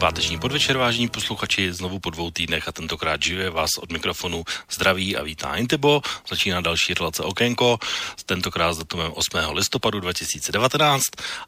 Páteční podvečer, vážení posluchači, znovu po dvou týdnech a tentokrát živě vás od mikrofonu zdraví a vítá Intebo. Začíná další relace Okénko, tentokrát s datumem 8. listopadu 2019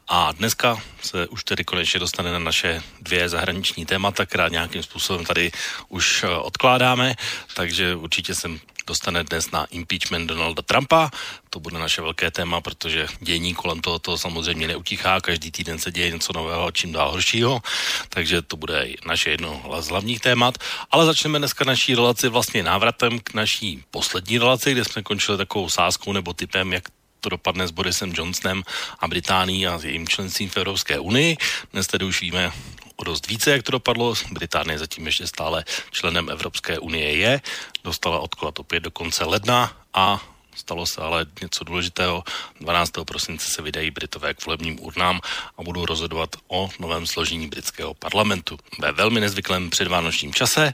a dneska se už tedy konečně dostane na naše dvě zahraniční témata, která nějakým způsobem tady už eh, odkládáme, takže určitě jsem dostane dnes na impeachment Donalda Trumpa. To bude naše velké téma, protože dění kolem tohoto samozřejmě neutichá. Každý týden se děje něco nového, čím dál horšího. Takže to bude naše jedno z hlavních témat. Ale začneme dneska naší relaci vlastně návratem k naší poslední relaci, kde jsme končili takovou sázkou nebo typem, jak to dopadne s Borisem Johnsonem a Británií a s jejím členstvím v Evropské unii. Dnes tedy už víme o dost více, jak to dopadlo. Británie zatím ještě stále členem Evropské unie je. Dostala odklad opět do konce ledna a Stalo se ale něco důležitého. 12. prosince se vydají Britové k volebním urnám a budou rozhodovat o novém složení britského parlamentu. Ve velmi nezvyklém předvánočním čase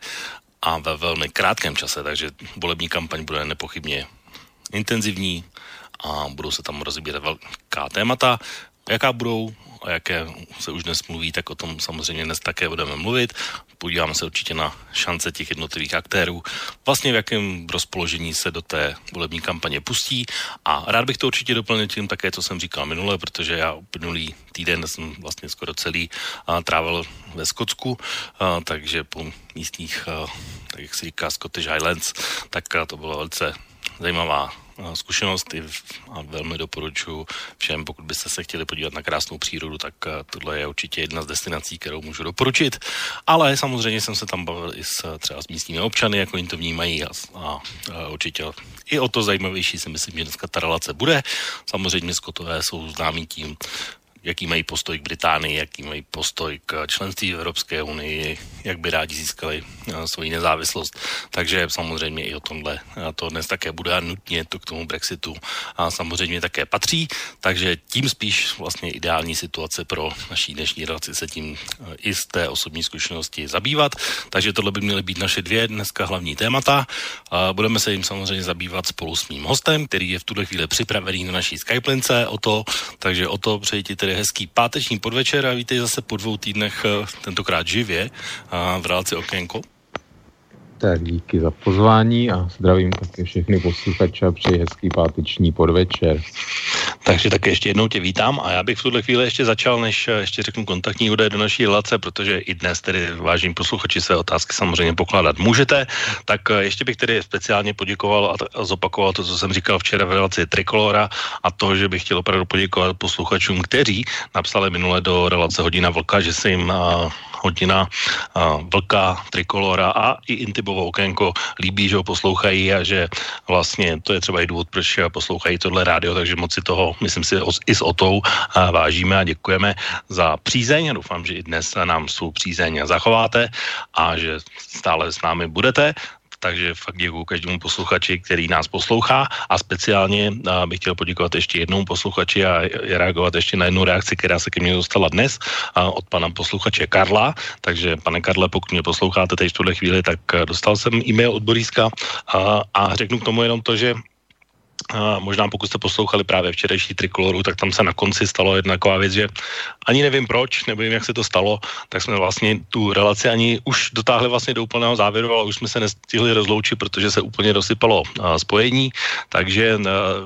a ve velmi krátkém čase, takže volební kampaň bude nepochybně intenzivní a budou se tam rozebírat velká témata. Jaká budou o jaké se už dnes mluví, tak o tom samozřejmě dnes také budeme mluvit. Podíváme se určitě na šance těch jednotlivých aktérů, vlastně v jakém rozpoložení se do té volební kampaně pustí. A rád bych to určitě doplnil tím také, co jsem říkal minule, protože já minulý týden jsem vlastně skoro celý a, trávil ve Skotsku, a, takže po místních, a, tak jak se říká, Scottish Highlands, tak a, to bylo velice zajímavá zkušenost a velmi doporučuji všem, pokud byste se chtěli podívat na krásnou přírodu, tak eh, tohle je určitě jedna z destinací, kterou můžu doporučit. Ale samozřejmě jsem se tam bavil i s, třeba s místními občany, jako jim to vnímají a, a, a určitě i o to zajímavější si myslím, že dneska ta relace bude. Samozřejmě Skotové jsou známí tím, jaký mají postoj k Británii, jaký mají postoj k členství v Evropské unii, jak by rádi získali eh, svoji nezávislost. Takže samozřejmě i o tomhle to dnes také bude a nutně to k tomu Brexitu a samozřejmě také patří. Takže tím spíš vlastně ideální situace pro naší dnešní relaci se tím eh, i z té osobní zkušenosti zabývat. Takže tohle by měly být naše dvě dneska hlavní témata. Budeme se jim samozřejmě zabývat spolu s mým hostem, který je v tuhle chvíli připravený na naší Skype lince o to, takže o to přeji tedy hezký páteční podvečer a vítej zase po dvou týdnech, eh, tentokrát živě, v relaci Okénko. Tak díky za pozvání a zdravím také všechny posluchače a přeji hezký páteční podvečer. Takže také ještě jednou tě vítám a já bych v tuhle chvíli ještě začal, než eh, ještě řeknu kontaktní údaje do naší relace, protože i dnes tedy vážím posluchači své otázky samozřejmě pokládat můžete. Tak eh, ještě bych tedy speciálně poděkoval a zopakoval to, co jsem říkal včera v relaci Trikolora a to, že bych chtěl opravdu poděkovat posluchačům, kteří napsali minule do relace Hodina Vlka, že se jim hodina Vlka, Trikolora a i Intibovo okénko líbí, že ho poslouchají a že vlastně to je třeba i důvod, proč poslouchají tohle rádio, takže moc si toho, myslím si, i s Otou vážíme a děkujeme za přízeň a doufám, že i dnes nám svou přízeň zachováte a že stále s námi budete takže fakt děkuji každému posluchači, který nás poslouchá a speciálně bych chtěl poděkovat ještě jednou posluchači a reagovat ještě na jednu reakci, která se ke mně dostala dnes od pana posluchače Karla. Takže pane Karle, pokud mě posloucháte teď v tuhle chvíli, tak dostal jsem e-mail od Boríska a, a řeknu k tomu jenom to, že a možná pokud jste poslouchali právě včerejší trikoloru, tak tam se na konci stalo jedna taková věc, že ani nevím proč, nevím, jak se to stalo, tak jsme vlastně tu relaci ani už dotáhli vlastně do úplného závěru, ale už jsme se nestihli rozloučit, protože se úplně dosypalo spojení, takže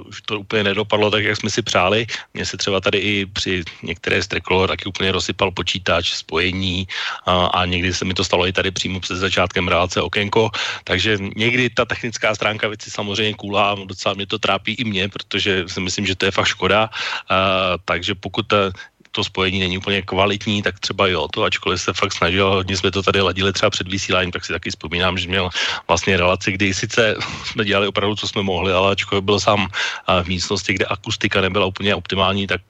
už to úplně nedopadlo tak, jak jsme si přáli. Mně se třeba tady i při některé z trikolor taky úplně rozsypal počítač, spojení a, a někdy se mi to stalo i tady přímo před začátkem relace okénko, takže někdy ta technická stránka věci samozřejmě kůlá, docela mě to trápí i mě, protože si myslím, že to je fakt škoda. Uh, takže pokud to spojení není úplně kvalitní, tak třeba jo, to ačkoliv se fakt snažil, hodně jsme to tady ladili třeba před vysíláním, tak si taky vzpomínám, že měl vlastně relaci, kdy sice jsme dělali opravdu, co jsme mohli, ale ačkoliv byl sám v místnosti, kde akustika nebyla úplně optimální, tak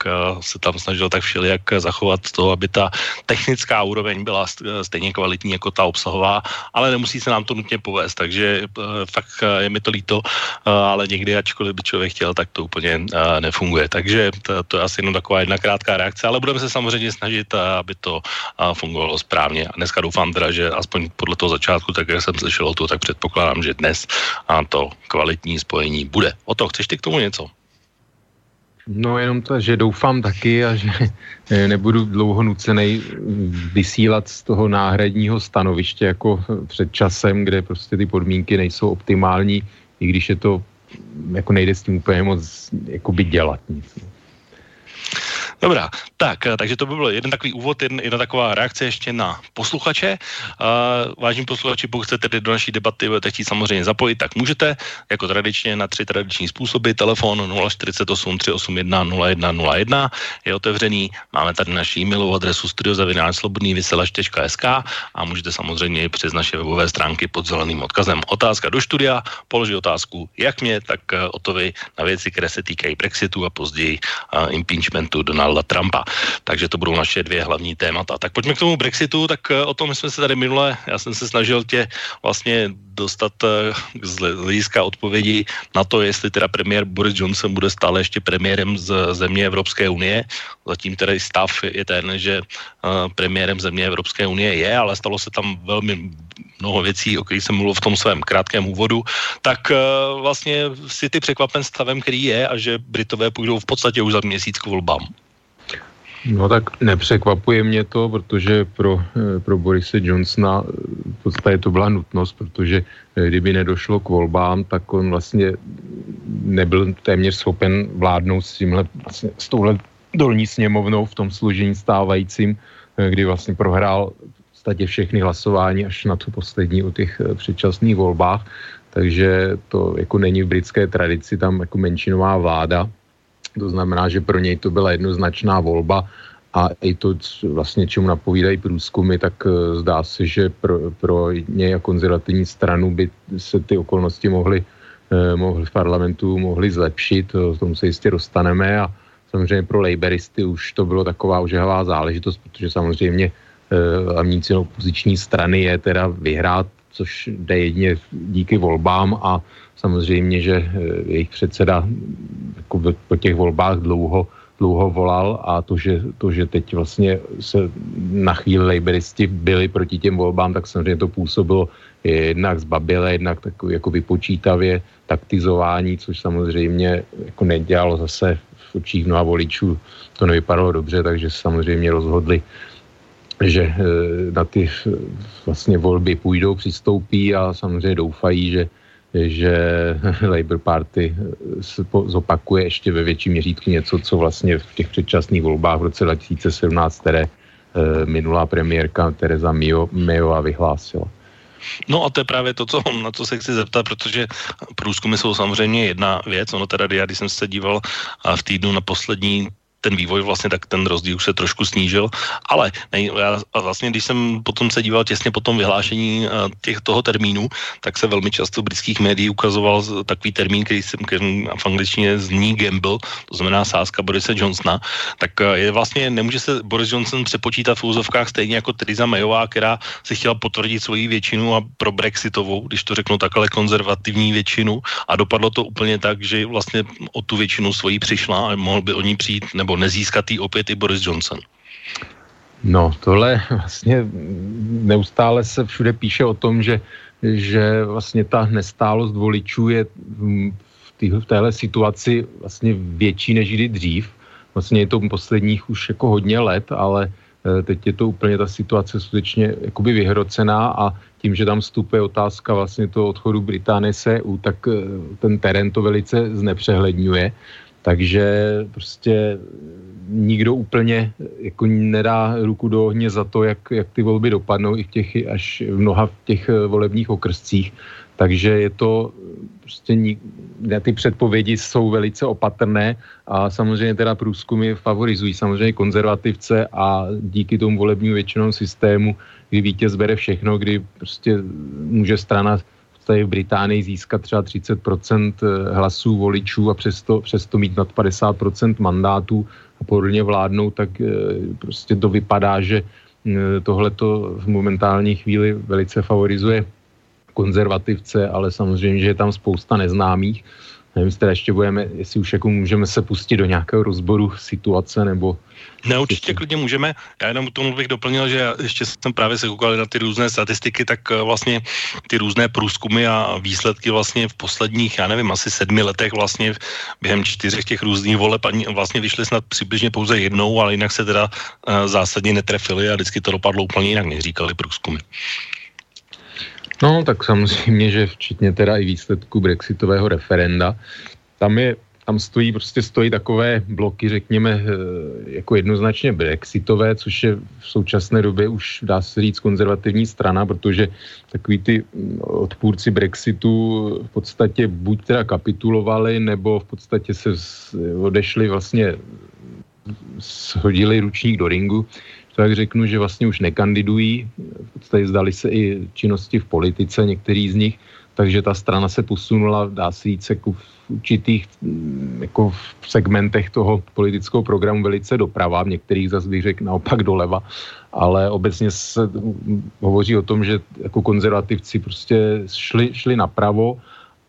se tam snažil tak všelijak zachovat to, aby ta technická úroveň byla stejně kvalitní jako ta obsahová, ale nemusí se nám to nutně povést, takže fakt je mi to líto, ale někdy, ačkoliv by člověk chtěl, tak to úplně nefunguje. Takže to, to je asi jenom taková jedna krátká reakce, ale budeme se samozřejmě snažit, aby to fungovalo správně. A dneska doufám teda, že aspoň podle toho začátku, tak jak jsem slyšel to, tak předpokládám, že dnes a to kvalitní spojení bude. O to, chceš ty k tomu něco? No jenom to, že doufám taky a že nebudu dlouho nucený vysílat z toho náhradního stanoviště jako před časem, kde prostě ty podmínky nejsou optimální, i když je to jako nejde s tím úplně moc jako by dělat nic. Dobrá, tak, eh, takže to by byl jeden takový úvod, jedna, jedna taková reakce ještě na posluchače. Uh, vážení posluchači, pokud chcete tedy do naší debaty budete chtít samozřejmě zapojit, tak můžete, jako tradičně na tři tradiční způsoby. Telefon 048 381 0101 je otevřený. Máme tady naši e-mailovou adresu studiozavináčslobodnývyselač.sk a můžete samozřejmě i přes naše webové stránky pod zeleným odkazem. Otázka do studia, položí otázku jak mě, tak o to vy na věci, které se týkají Brexitu a později uh, impeachmentu Donald Donalda Trumpa. Takže to budou naše dvě hlavní témata. Tak pojďme k tomu Brexitu, tak eh, o tom jsme se tady minule, já jsem se snažil tě vlastně dostat eh, z hlediska odpovědi na to, jestli teda premiér Boris Johnson bude stále ještě premiérem z země Evropské unie. Zatím tedy stav je ten, že eh, premiérem země Evropské unie je, ale stalo se tam velmi mnoho věcí, o kterých jsem mluvil v tom svém krátkém úvodu, tak vlastně si ty překvapen stavem, který je a že Britové půjdou v podstatě už za měsíc k volbám. No tak nepřekvapuje mě to, protože pro, eh, pro Borise Johnsona v podstatě to byla nutnost, protože eh, kdyby nedošlo k volbám, tak on vlastně nebyl téměř schopen vládnout s, tímhle, vlastně, s touhle dolní sněmovnou v tom složení stávajícím, eh, kdy vlastně prohrál v podstatě všechny hlasování až na tu poslední o těch předčasných volbách. Takže to jako není v britské tradici tam jako menšinová vláda, to znamená, že pro něj to byla jednoznačná volba a i to vlastně, čemu napovídají průzkumy, tak eh, zdá se, že pro, pro něj a konzervativní stranu by se ty okolnosti mohly, eh, mohly v parlamentu mohly zlepšit, k tomu se jistě dostaneme a samozřejmě pro laboristy už to bylo taková ožehavá záležitost, protože samozřejmě eh, hlavní cíl opoziční strany je teda vyhrát, což jde jedině díky volbám a samozřejmě, že jejich předseda jako po těch volbách dlouho, dlouho volal a to že, to, že teď vlastně se na chvíli laboristi byli proti těm volbám, tak samozřejmě to působilo jednak zbabile, jednak takový jako vypočítavě, taktizování, což samozřejmě jako nedělalo zase v očích mnoha voličů, to nevypadalo dobře, takže samozřejmě rozhodli, že eh, na ty vlastně volby půjdou, přistoupí a samozřejmě doufají, že že Labour Party zopakuje ještě ve větším měřítku něco, co vlastně v těch předčasných volbách v roce 2017, které eh, minulá premiérka Teresa Mayová vyhlásila. No a to je právě to, co, na co se chci zeptat, protože průzkumy jsou samozřejmě jedna věc. Ono teda, já když jsem se díval v týdnu na poslední ten vývoj vlastně, tak ten rozdíl už se trošku snížil, ale ne, já vlastně, když jsem potom se díval těsně po tom vyhlášení eh, těch toho termínu, tak se velmi často v britských médiích ukazoval takový termín, který jsem v angličtině zní gamble, to znamená sázka Borise Johnsona, tak eh, je vlastně, nemůže se Boris Johnson přepočítat v úzovkách stejně jako Theresa Mayová, která si chtěla potvrdit svoji většinu a pro Brexitovou, když to řeknu takhle konzervativní většinu. A dopadlo to úplně tak, že vlastně o tu většinu svoji přišla a mohl by o ní přijít nebo nebo nezískat jí opět i Boris Johnson? No, tohle vlastně neustále se všude píše o tom, že, že vlastně ta nestálost voličů je v, tý, v téhle situaci vlastně větší než kdy dřív. Vlastně je to posledních už jako hodně let, ale e, teď je to úplně ta situace skutečně jakoby vyhrocená a tím, že tam vstupuje otázka vlastně toho odchodu Británie se EU, tak e, ten terén to velice znepřehledňuje. Takže prostě nikdo úplně jako nedá ruku do ohně za to, jak, jak ty volby dopadnou i v těch, až v mnoha v těch eh, volebních okrscích. Takže je to prostě ty předpovědi jsou velice opatrné a samozřejmě teda průzkumy favorizují samozřejmě konzervativce a díky tomu volebnímu většinou systému, kdy vítěz bere všechno, kdy prostě může strana podstatě v Británii získat třeba 30% eh, hlasů voličů a přesto, přesto mít nad 50% mandátů a podobně vládnou, tak eh, prostě to vypadá, že eh, tohle to v momentální chvíli velice favorizuje konzervativce, ale samozřejmě, že je tam spousta neznámých. Nevím, jestli ještě budeme, jestli už jako můžeme se pustit do nějakého rozboru situace, nebo... Ne, určitě klidně můžeme. Já jenom tomu bych doplnil, že ještě jsem právě se koukal na ty různé statistiky, tak eh, vlastně ty různé průzkumy a výsledky vlastně v posledních, já nevím, asi sedmi letech vlastně během čtyřech těch různých voleb vlastně vyšly snad přibližně pouze jednou, ale jinak se teda uh, zásadně netrefili a vždycky to dopadlo úplně jinak, než říkali průzkumy. No, tak samozřejmě, že včetně teda i výsledku brexitového referenda, tam je tam stojí, prostě stojí takové bloky, řekněme, eh, jako jednoznačně brexitové, což je v současné době už dá se říct konzervativní strana, protože takový ty mm, odpůrci Brexitu v podstatě buď teda kapitulovali, nebo v podstatě se odešli vlastně, shodili ručník do ringu tak řeknu, že vlastně už nekandidují, v podstatě zdali se i činnosti v politice, některý z nich, takže ta strana se posunula, dá se říct, jako v určitých mm, jako v segmentech toho politického programu velice doprava, v některých zase bych řekl naopak doleva, ale obecně se hovoří o tom, že jako konzervativci prostě šli, šli napravo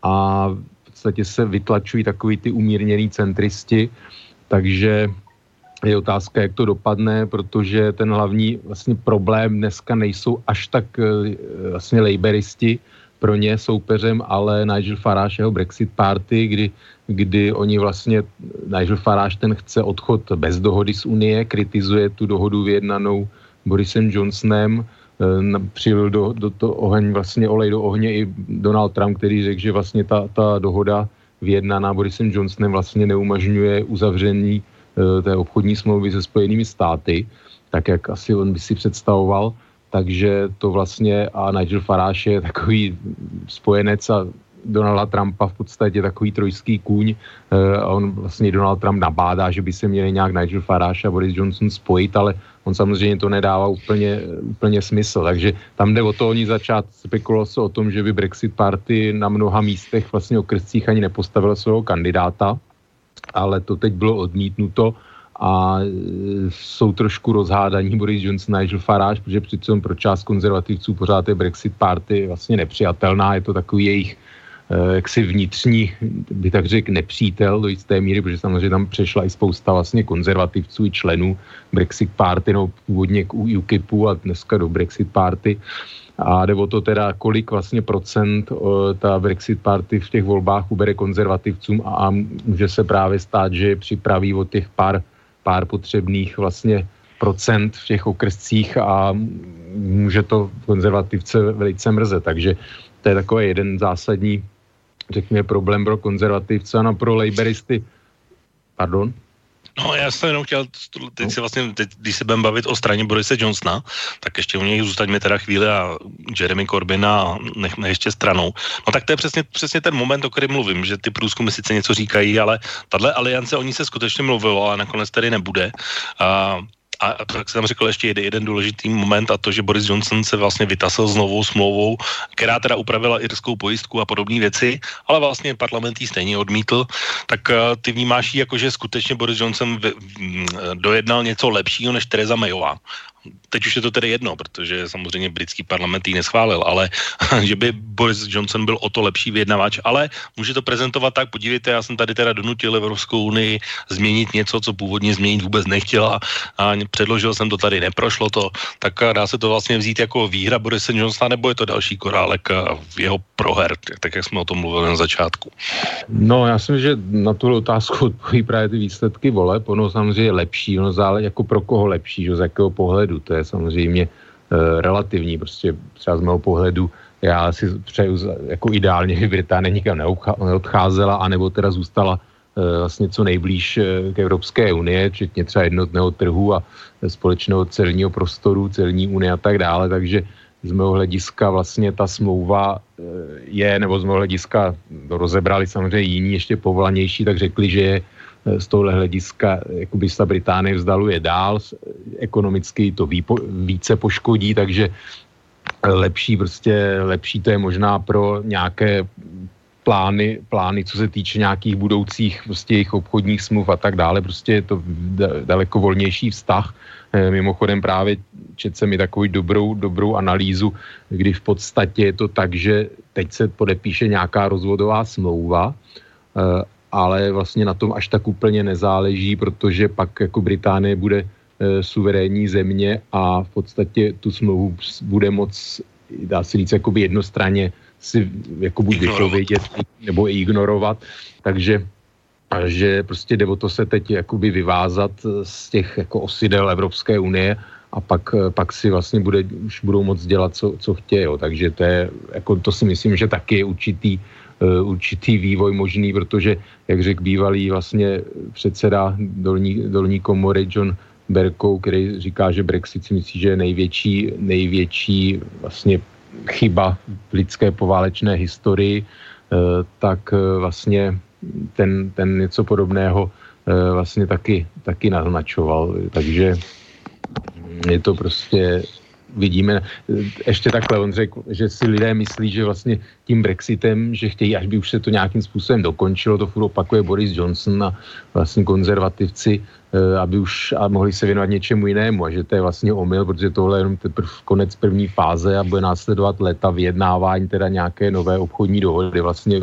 a v podstatě se vytlačují takový ty umírněný centristi, takže je otázka, jak to dopadne, protože ten hlavní vlastně problém dneska nejsou až tak eh, vlastně laboristi pro ně soupeřem, ale Nigel Farage jeho Brexit party, kdy, kdy oni vlastně, Nigel Farage ten chce odchod bez dohody z Unie, kritizuje tu dohodu vyjednanou Borisem Johnsonem, eh, přilil do, do to oheň, vlastně olej do ohně i Donald Trump, který řekl, že vlastně ta, ta dohoda vyjednaná Borisem Johnsonem vlastně neumožňuje uzavření té obchodní smlouvy se Spojenými státy, tak jak asi on by si představoval. Takže to vlastně a Nigel Farage je takový spojenec a Donalda Trumpa v podstatě takový trojský kůň eh, a on vlastně Donald Trump nabádá, že by se měli nějak Nigel Farage a Boris Johnson spojit, ale on samozřejmě to nedává úplně, úplně smysl. Takže tam jde o to, oni začát spekulovat se o tom, že by Brexit Party na mnoha místech vlastně okrescích ani nepostavil svého kandidáta, ale to teď bylo odmítnuto a e, jsou trošku rozhádaní Boris Johnson a Nigel Farage, protože přitom pro část konzervativců pořád je Brexit party vlastně nepřijatelná, je to takový jejich e, jaksi vnitřní, by tak řekl, nepřítel do jisté míry, protože samozřejmě tam přešla i spousta vlastně konzervativců i členů Brexit party, no původně k UKIPu a dneska do Brexit party. A jde o to teda, kolik vlastně procent o, ta Brexit party v těch volbách ubere konzervativcům a, a může se právě stát, že připraví o těch pár, pár potřebných vlastně procent v těch okrescích a může to konzervativce velice mrze. Takže to je takový jeden zásadní, řekněme, problém pro konzervativce a pro laboristy. Pardon? No, já jsem jenom chtěl, teď si vlastně, teď, když se budeme bavit o straně Borise Johnsona, tak ještě u něj zůstaňme teda chvíli a Jeremy Corbina nechme ještě stranou. No tak to je přesně, přesně ten moment, o kterém mluvím, že ty průzkumy sice něco říkají, ale tahle aliance, o ní se skutečně mluvilo a nakonec tady nebude. A a tak jsem řekl ještě jeden, důležitý moment a to, že Boris Johnson se vlastně vytasil s novou smlouvou, která teda upravila irskou pojistku a podobné věci, ale vlastně parlament ji stejně odmítl, tak uh, ty vnímáš jako, že skutečně Boris Johnson v, dojednal něco lepšího než Teresa Mayová teď už je to tedy jedno, protože samozřejmě britský parlament ji neschválil, ale že by Boris Johnson byl o to lepší vyjednavač, ale může to prezentovat tak, podívejte, já jsem tady teda donutil Evropskou unii změnit něco, co původně změnit vůbec nechtěla a předložil jsem to tady, neprošlo to, tak dá se to vlastně vzít jako výhra Borise Johnsona, nebo je to další korálek v jeho proher, tak jak jsme o tom mluvili na začátku? No, já si myslím, že na tu otázku odpoví právě ty výsledky voleb, ono samozřejmě lepší, ono zále jako pro koho lepší, že z jakého pohledu, to je samozřejmě e, relativní, prostě třeba z mého pohledu já si přeju jako ideálně, by Británie nikam neodcházela, anebo teda zůstala e, vlastně co nejblíž e, k Evropské unie, včetně třeba jednotného trhu a společného celního prostoru, celní unie a tak dále, takže z mého hlediska vlastně ta smlouva je, nebo z mého hlediska to rozebrali samozřejmě jiní ještě povolanější, tak řekli, že je Eh, z tohle hlediska jakoby se Británie vzdaluje dál, ekonomicky to více poškodí, takže lepší prostě, lepší to je možná pro nějaké plány, plány, co se týče nějakých budoucích prostě jejich obchodních smluv a tak dále, prostě je to daleko volnější vztah. Eh, mimochodem právě čet se mi takovou dobrou, dobrou analýzu, kdy v podstatě je to tak, že teď se podepíše nějaká rozvodová smlouva, ale vlastně na tom až tak úplně nezáleží, protože pak jako Británie bude suverénní země a v podstatě tu smlouvu bude moc, dá se říct, jakoby jednostranně si jako buď vypovědět nebo i ignorovat. Takže že prostě jde o to se teď jakoby vyvázat z těch jako osidel Evropské unie a pak, pak si vlastně bude, už budou moc dělat, co, co chtějí. Takže to, je, jako, to si myslím, že taky je určitý, uh, určitý vývoj možný, protože, jak řekl bývalý vlastně předseda dolní, dolní komory John Berkou, který říká, že Brexit si myslí, že je největší, největší vlastně chyba v lidské poválečné historii, uh, tak uh, vlastně ten, ten něco podobného vlastně taky, taky naznačoval. Takže je to prostě vidíme, ještě takhle on řekl, že si lidé myslí, že vlastně tím Brexitem, že chtějí, až by už se to nějakým způsobem dokončilo, to furt opakuje Boris Johnson a vlastně konzervativci, eh, aby už a mohli se věnovat něčemu jinému a že to je vlastně omyl, protože tohle je jenom teprve konec první fáze a bude následovat leta vyjednávání teda nějaké nové obchodní dohody vlastně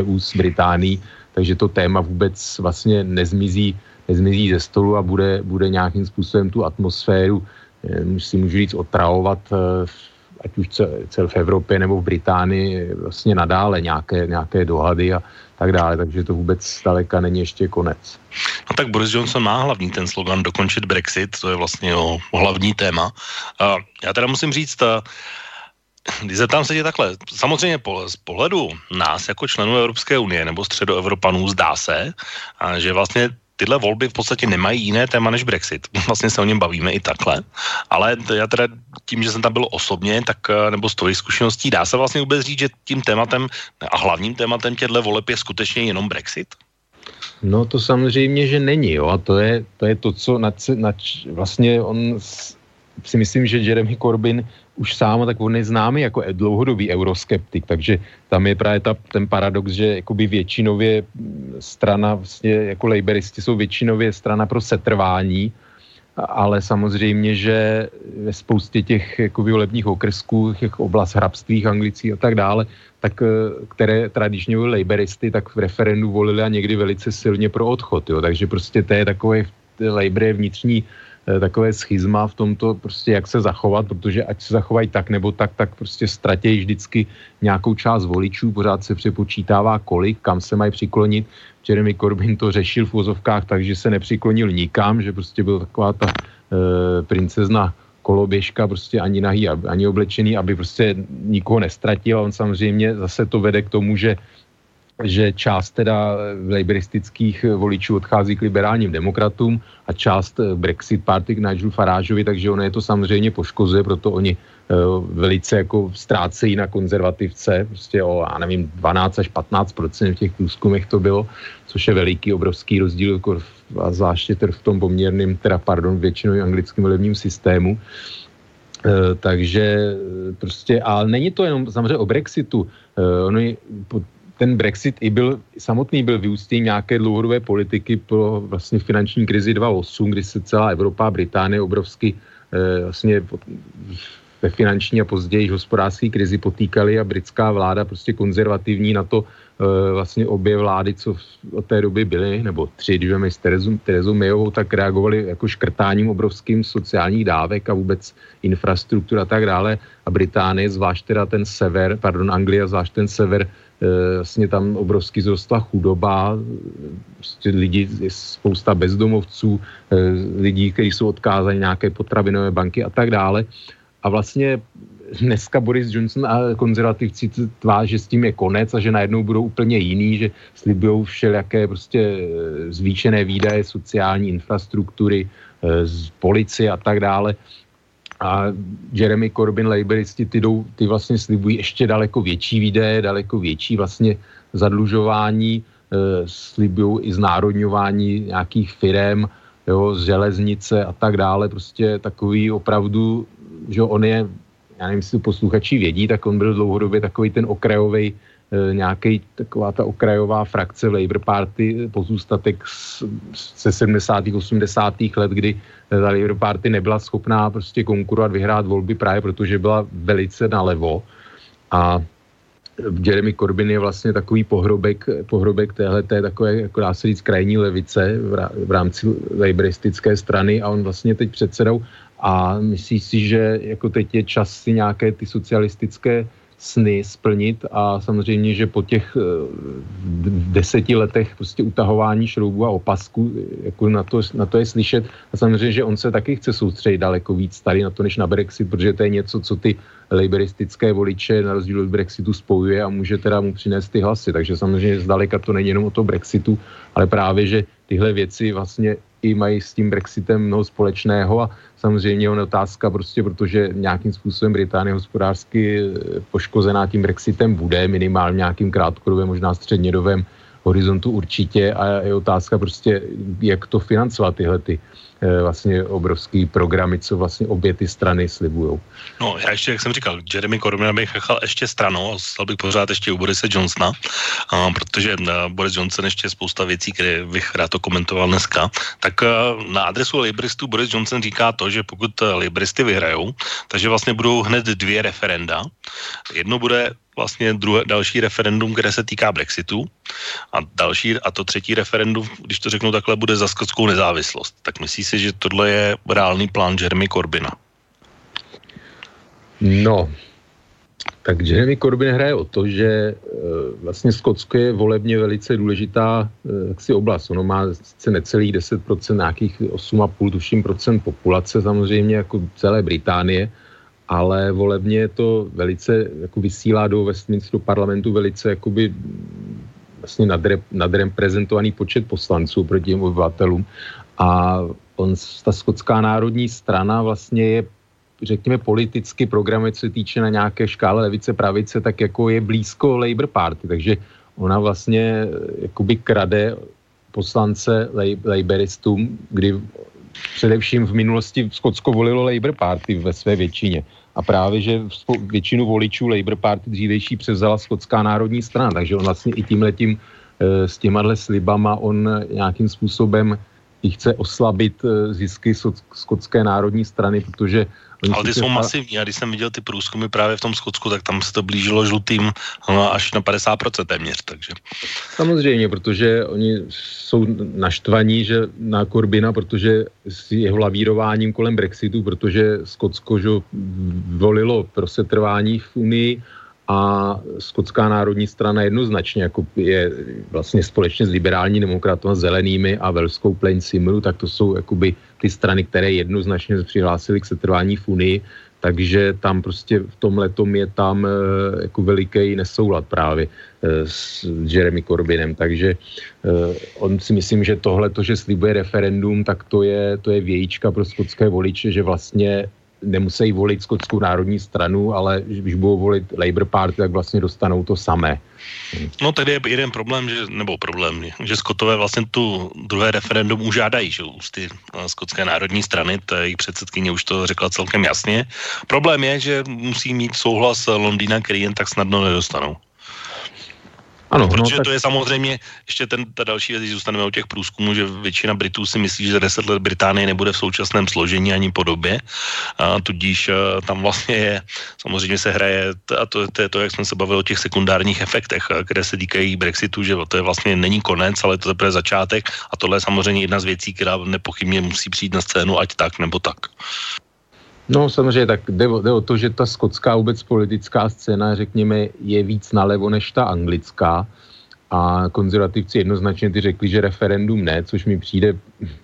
EU eh, e s Británií, takže to téma vůbec vlastně nezmizí nezmizí ze stolu a bude, bude nějakým způsobem tu atmosféru, eh, si můžu říct, otravovat, eh, ať už cel v Evropě nebo v Británii, vlastně nadále nějaké, nějaké dohady a tak dále, takže to vůbec zdaleka není ještě konec. No tak Boris Johnson má hlavní ten slogan dokončit Brexit, to je vlastně o, hlavní téma. A já teda musím říct, ta, když zeptám se tě takhle, samozřejmě po, z pohledu nás jako členů Evropské unie nebo středoevropanů zdá se, a že vlastně tyhle volby v podstatě nemají jiné téma než Brexit. Vlastně se o něm bavíme i takhle. Ale já teda tím, že jsem tam byl osobně, tak eh, nebo z tvojich zkušeností, dá se vlastně vůbec říct, že tím tématem a hlavním tématem těchto voleb je skutečně jenom Brexit? No to samozřejmě, že není, jo. A to je to, je to co nač, nač, vlastně on si myslím, že Jeremy Corbyn už sám, tak on je známý jako dlouhodobý euroskeptik, takže tam je právě ta, ten paradox, že jakoby většinově strana, vlastně jako laboristi jsou většinově strana pro setrvání, ale samozřejmě, že ve spoustě těch jako volebních okrsků, těch oblast hrabství, anglicí a tak dále, tak eh, které tradičně byly laboristy, tak v referendu volili a někdy velice silně pro odchod. Jo. Takže prostě to je takové Labour je vnitřní takové schizma v tomto, prostě jak se zachovat, protože ať se zachovají tak nebo tak, tak prostě ztratějí vždycky nějakou část voličů, pořád se přepočítává kolik, kam se mají přiklonit. Jeremy Corbyn to řešil v vozovkách tak, že se nepřiklonil nikam, že prostě byl taková ta e, princezna koloběžka, prostě ani nahý, ani oblečený, aby prostě nikoho nestratil. A on samozřejmě zase to vede k tomu, že že část teda laboristických voličů odchází k liberálním demokratům a část Brexit party k Nigelu Farážovi, takže ono je to samozřejmě poškozuje, proto oni uh, velice jako ztrácejí na konzervativce, prostě o, já nevím, 12 až 15 v těch průzkumech to bylo, což je veliký, obrovský rozdíl, jako a zvláště v tom poměrným, teda pardon, většinou anglickým volebním systému. Uh, takže prostě, ale není to jenom samozřejmě o Brexitu. Uh, ono je, ten Brexit i byl, samotný byl vyústění nějaké dlouhodobé politiky pro vlastně finanční krizi 2008, kdy se celá Evropa a Británie obrovsky eh, vlastně ve finanční a později hospodářské krizi potýkali a britská vláda prostě konzervativní na to e, vlastně obě vlády, co v, od té doby byly, nebo tři, když s Terezu, Terezu Mayovou, tak reagovali jako škrtáním obrovským sociálních dávek a vůbec infrastruktura a tak dále. A Británie, zvlášť teda ten sever, pardon, Anglie, zvlášť ten sever, Eh, vlastně tam obrovsky zrostla chudoba, prostě lidi, spousta bezdomovců, eh, lidí, kteří jsou odkázaní nějaké potravinové banky a tak dále. A vlastně dneska Boris Johnson a konzervativci tvá, že s tím je konec a že najednou budou úplně jiný, že slibují všelijaké prostě eh, zvýšené výdaje sociální infrastruktury, z policie a tak dále a Jeremy Corbyn Laboristi ty, jdou, ty vlastně slibují ještě daleko větší výdaje, daleko větší vlastně zadlužování, e, slibují i znárodňování nějakých firm, jo, z železnice a tak dále, prostě takový opravdu, že on je, já nevím, jestli posluchači vědí, tak on byl dlouhodobě takový ten okrajový nějaký taková ta okrajová frakce Labour Party, pozůstatek ze 70. 80. let, kdy ta Labour Party nebyla schopná prostě konkurovat, vyhrát volby právě, protože byla velice nalevo. A Jeremy Corbyn je vlastně takový pohrobek, pohrobek téhle té takové, jako dá se říct, krajní levice v rámci laboristické strany a on vlastně teď předsedou a myslí si, že jako teď je čas si nějaké ty socialistické sny splnit a samozřejmě, že po těch eh, deseti letech prostě utahování šroubů a opasku, jako na to, na to je slyšet a samozřejmě, že on se taky chce soustředit daleko víc tady na to, než na Brexit, protože to je něco, co ty laboristické voliče na rozdíl od Brexitu spojuje a může teda mu přinést ty hlasy. Takže samozřejmě zdaleka to není jenom o to Brexitu, ale právě, že tyhle věci vlastně i mají s tím Brexitem mnoho společného a samozřejmě je otázka prostě, protože nějakým způsobem Británie hospodářsky eh, poškozená tím Brexitem bude, minimálně nějakým krátkodobém, možná střednědovém horizontu určitě a je otázka prostě, jak to financovat tyhle ty vlastně obrovský programy, co vlastně obě ty strany slibují. No, já ještě, jak jsem říkal, Jeremy Corbyn bych nechal ještě stranou, stal bych pořád ještě u Borise Johnsona, a, protože na eh, Boris Johnson ještě spousta věcí, které bych rád to komentoval dneska, tak a, eh, na adresu Labouristů Boris Johnson říká to, že pokud Labouristy vyhrajou, takže vlastně budou hned dvě referenda. Jedno bude vlastně druhé, další referendum, které se týká Brexitu a další a to třetí referendum, když to řeknu takhle, bude za skotskou nezávislost. Tak myslíš si, že tohle je reálný plán Jeremy Corbina? No, tak Jeremy Corbyn hraje o to, že e, vlastně Skotsko je volebně velice důležitá e, jaksi oblast. Ono má sice necelých 10%, nějakých 8,5 tuším procent populace samozřejmě jako celé Británie, ale volebně to velice, jako vysílá do Westminsteru parlamentu velice jakoby vlastně nadre, nadreprezentovaný počet poslanců proti těm obyvatelům a on, ta skotská národní strana vlastně je řekněme politicky programy, co se týče na nějaké škále levice, pravice, tak jako je blízko Labour Party, takže ona vlastně jakoby krade poslance Labouristům, kdy především v minulosti Skotsko volilo Labour Party ve své většině. A právě, že většinu voličů Labour Party dřívejší převzala skotská národní strana, takže on vlastně i tímhletím eh, s těmahle slibama on nějakým způsobem i chce oslabit eh, zisky skotské národní strany, protože Oni Ale ty jsou masivní a když jsem viděl ty průzkumy právě v tom Skotsku, tak tam se to blížilo žlutým no, až na 50% téměř, takže. Samozřejmě, protože oni jsou naštvaní, že na Korbina, protože s jeho lavírováním kolem Brexitu, protože Skotsko že volilo pro setrvání v Unii a Skotská národní strana jednoznačně jako je vlastně společně s liberální demokraty, zelenými a Velskou Plain Simru, tak to jsou jakoby ty strany, které jednoznačně přihlásily k setrvání v Unii, takže tam prostě v tom letom je tam e, jako veliký nesoulad právě e, s Jeremy Corbynem, takže e, on si myslím, že tohle, to, že slibuje referendum, tak to je, to je vějíčka pro skotské voliče, že vlastně nemusí volit skotskou národní stranu, ale když budou volit Labour Party, tak vlastně dostanou to samé. No tady je jeden problém, že, nebo problém, že Skotové vlastně tu druhé referendum už žádají, že z ty eh, skotské národní strany, ta jejich předsedkyně už to řekla celkem jasně. Problém je, že musí mít souhlas Londýna, který jen tak snadno nedostanou. Ano, no, Protože no, tak... to je samozřejmě ještě ten, ta další věc, když zůstaneme o těch průzkumů, že většina Britů si myslí, že 10 let Británie nebude v současném složení ani podobě. A tudíž a, tam vlastně je, samozřejmě se hraje, a to, to je to, jak jsme se bavili o těch sekundárních efektech, a, které se týkají Brexitu, že to je vlastně není konec, ale to je teprve začátek a tohle je samozřejmě jedna z věcí, která nepochybně musí přijít na scénu, ať tak nebo tak. No samozřejmě, tak jde, jde o to, že ta skotská vůbec politická scéna, řekněme, je víc nalevo než ta anglická. A konzervativci jednoznačně ty řekli, že referendum ne, což mi přijde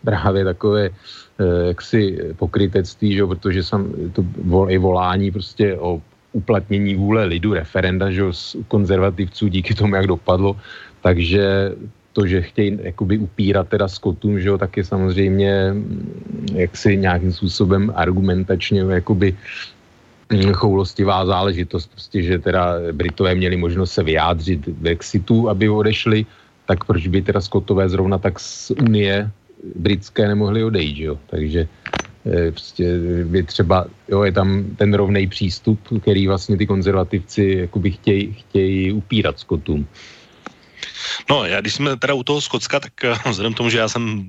právě takové eh, jaksi pokrytectví, že, protože sam, to vol, je volání prostě o uplatnění vůle lidu referenda, že z konzervativců díky tomu, jak dopadlo, takže to, že chtějí jakoby upírat teda Skotům, že jo, tak je samozřejmě mm, jaksi nějakým způsobem argumentačně jakoby mm, choulostivá záležitost, prostě, že teda Britové měli možnost se vyjádřit Brexitu, aby odešli, tak proč by teda Skotové zrovna tak z Unie britské nemohli odejít, jo? Takže eh, prostě by třeba, jo, je tam ten rovný přístup, který vlastně ty konzervativci jakoby chtějí, chtějí upírat Skotům. No, já když jsme teda u toho Skocka, tak uh, vzhledem tomu, že já jsem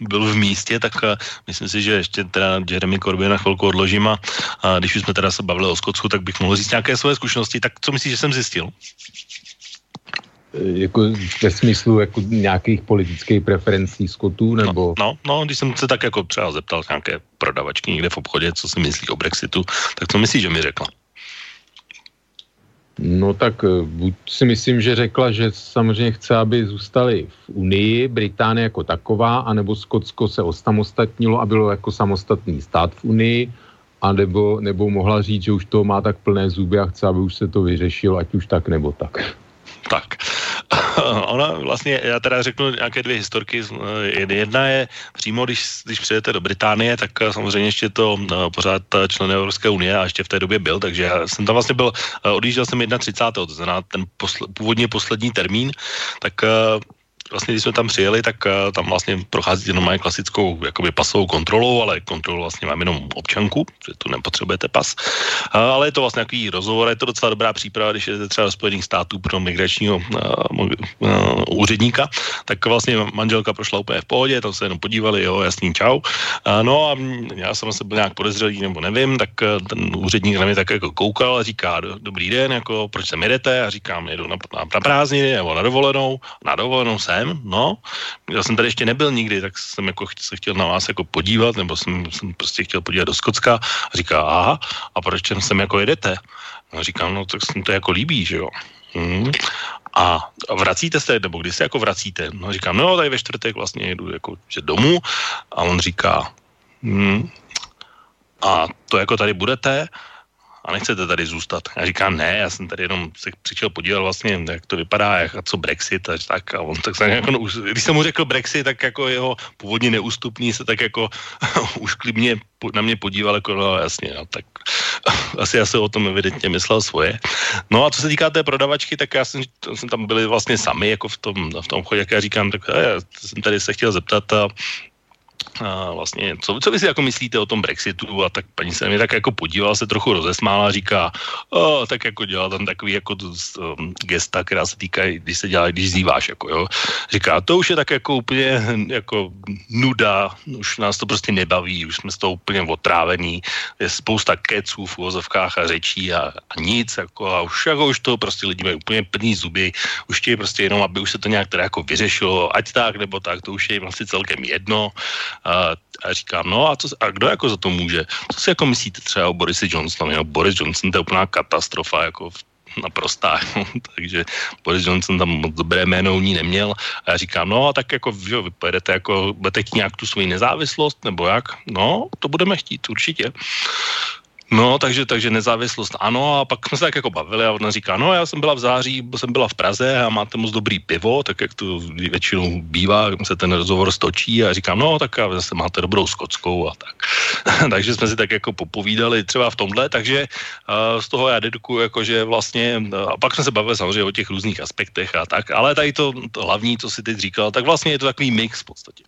byl v místě, tak uh, myslím si, že ještě teda Jeremy Corbyn na chvilku odložím a A když už jsme teda se bavili o Skotsku, tak bych mohl říct nějaké své zkušenosti. Tak co myslíš, že jsem zjistil? jako ve smyslu jako nějakých politických preferencí Skotů, no, nebo... No, no, no, když jsem se tak jako třeba zeptal nějaké prodavačky někde v obchodě, co si myslí o Brexitu, tak co myslíš, že mi řekla? No tak eh, buď si myslím, že řekla, že samozřejmě chce, aby zůstali v Unii, Británie jako taková, anebo Skotsko se osamostatnilo a bylo jako samostatný stát v Unii, a nebo, nebo mohla říct, že už to má tak plné zuby a chce, aby už se to vyřešilo, ať už tak nebo tak. Tak. Ona vlastně, já teda řeknu nějaké dvě historky. Jedna je přímo, když, když přijete do Británie, tak samozřejmě ještě to eh, pořád člen Evropské unie a ještě v té době byl, takže já jsem tam vlastně byl, eh, odjížděl jsem 31. to znamená ten posl, původně poslední termín, tak eh, vlastně, když jsme tam přijeli, tak uh, tam vlastně procházíte jenom mají klasickou jakoby pasovou kontrolou, ale kontrolu vlastně mám jenom občanku, že tu nepotřebujete pas. Uh, ale je to vlastně nějaký rozhovor, je to docela dobrá příprava, když je třeba do Spojených států pro migračního uh, uh, úředníka, tak vlastně manželka prošla úplně v pohodě, tam se jenom podívali, jo, jasný čau. Uh, no a já jsem se byl nějak podezřelý, nebo nevím, tak ten úředník na mě tak jako koukal a říká, dobrý den, jako proč sem jedete? A říkám, jedu na, na, na prázdniny nebo na dovolenou. Na dovolenou jsem jsem, no, já jsem tady ještě nebyl nikdy, tak jsem jako se chtěl na vás jako podívat, nebo jsem, jsem prostě chtěl podívat do Skocka a říká, aha, a proč sem jako jedete? A říkám, no tak se mi to jako líbí, že jo. Hmm. A vracíte se, nebo kdy se jako vracíte? No říkám, no tady ve čtvrtek vlastně jedu jako že domů a on říká, hmm, a to jako tady budete? A nechcete tady zůstat. Já říkám, ne, já jsem tady jenom se přišel podívat vlastně, jak to vypadá, jak, a co Brexit a tak. A on tak se jako, no, když jsem mu řekl Brexit, tak jako jeho původně neústupný se tak jako už klidně na mě podíval, jako no jasně, no, tak asi já se o tom evidentně myslel svoje. No a co se týká té prodavačky, tak já jsem, jsem tam byli vlastně sami, jako v tom, v tom chodě, jak já říkám, tak já jsem tady se chtěl zeptat, a a vlastně, co, co vy si jako myslíte o tom Brexitu? A tak paní se mi tak jako podívala, se trochu rozesmála a říká, o, tak jako dělá tam takový jako um, gesta, která se týká, když se dělá, když zýváš, jako jo. Říká, to už je tak jako úplně jako nuda, už nás to prostě nebaví, už jsme z toho úplně otrávení, je spousta keců v uvozovkách a řečí a, a nic, jako a už, jako už to prostě lidi mají úplně plný zuby, už chtějí prostě jenom, aby už se to nějak teda jako vyřešilo, ať tak nebo tak, to už je vlastně celkem jedno a, a říkám, no a, co, a kdo jako za to může? Co si jako myslíte třeba o Borisi Johnsonovi? No, Boris Johnson to je úplná katastrofa, jako naprostá, takže Boris Johnson tam moc dobré jméno u ní neměl a já říkám, no a tak jako jo, vy pojedete jako, budete nějak tu svoji nezávislost, nebo jak? No, to budeme chtít, určitě. No, takže, takže nezávislost ano a pak jsme se tak jako bavili a ona říká, no já jsem byla v září, jsem byla v Praze a máte moc dobrý pivo, tak jak to většinou bývá, se ten rozhovor stočí a říkám, no tak a zase máte dobrou skotskou a tak. takže jsme si tak jako popovídali třeba v tomhle, takže uh, z toho já dedukuju jako, že vlastně, uh, a pak jsme se bavili samozřejmě o těch různých aspektech a tak, ale tady to, to hlavní, co si teď říkal, tak vlastně je to takový mix v podstatě.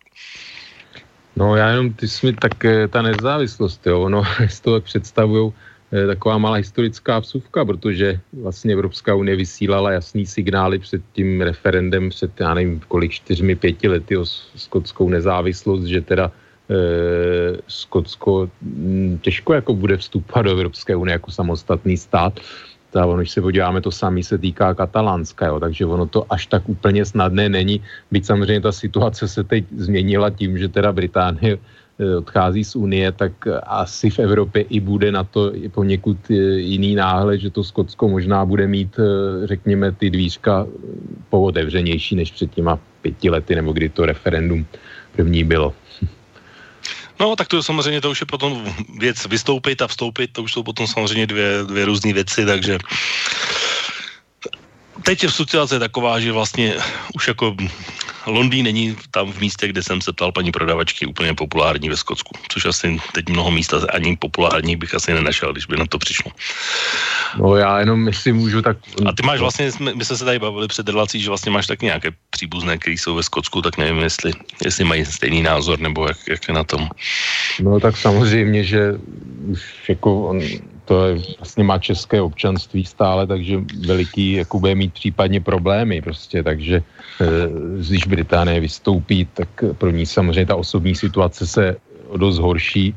No já jenom, ty jsi mi tak eh, ta nezávislost, jo, no, z toho představují eh, taková malá historická vsuvka, protože vlastně Evropská unie vysílala jasný signály před tím referendem před, já nevím, kolik, čtyřmi, pěti lety o skotskou nezávislost, že teda e, Skotsko hm, těžko jako bude vstupovat do Evropské unie jako samostatný stát a ono, když se podíváme, to samé se týká Katalánska, jo, takže ono to až tak úplně snadné není, byť samozřejmě ta situace se teď změnila tím, že teda Británie eh, odchází z Unie, tak asi v Evropě i bude na to poněkud eh, jiný náhled, že to Skotsko možná bude mít, eh, řekněme, ty dvířka pootevřenější než před těma pěti lety, nebo kdy to referendum první bylo. No, tak to samozřejmě to už je potom věc vystoupit a vstoupit, to už jsou potom samozřejmě dvě, dvě různé věci, takže teď je situace taková, že vlastně už jako Londýn není tam v místě, kde jsem se ptal paní prodavačky úplně populární ve Skotsku, což asi teď mnoho místa ani populární bych asi nenašel, když by na to přišlo. No já jenom si můžu tak... A ty máš vlastně, my jsme se tady bavili před relací, že vlastně máš taky nějaké příbuzné, které jsou ve Skotsku, tak nevím, jestli, jestli mají stejný názor, nebo jak, jak je na tom. No tak samozřejmě, že už jako on, to je, vlastně má české občanství stále, takže veliký jako bude mít případně problémy prostě, takže e, když Británie vystoupí, tak pro ní samozřejmě ta osobní situace se dost horší,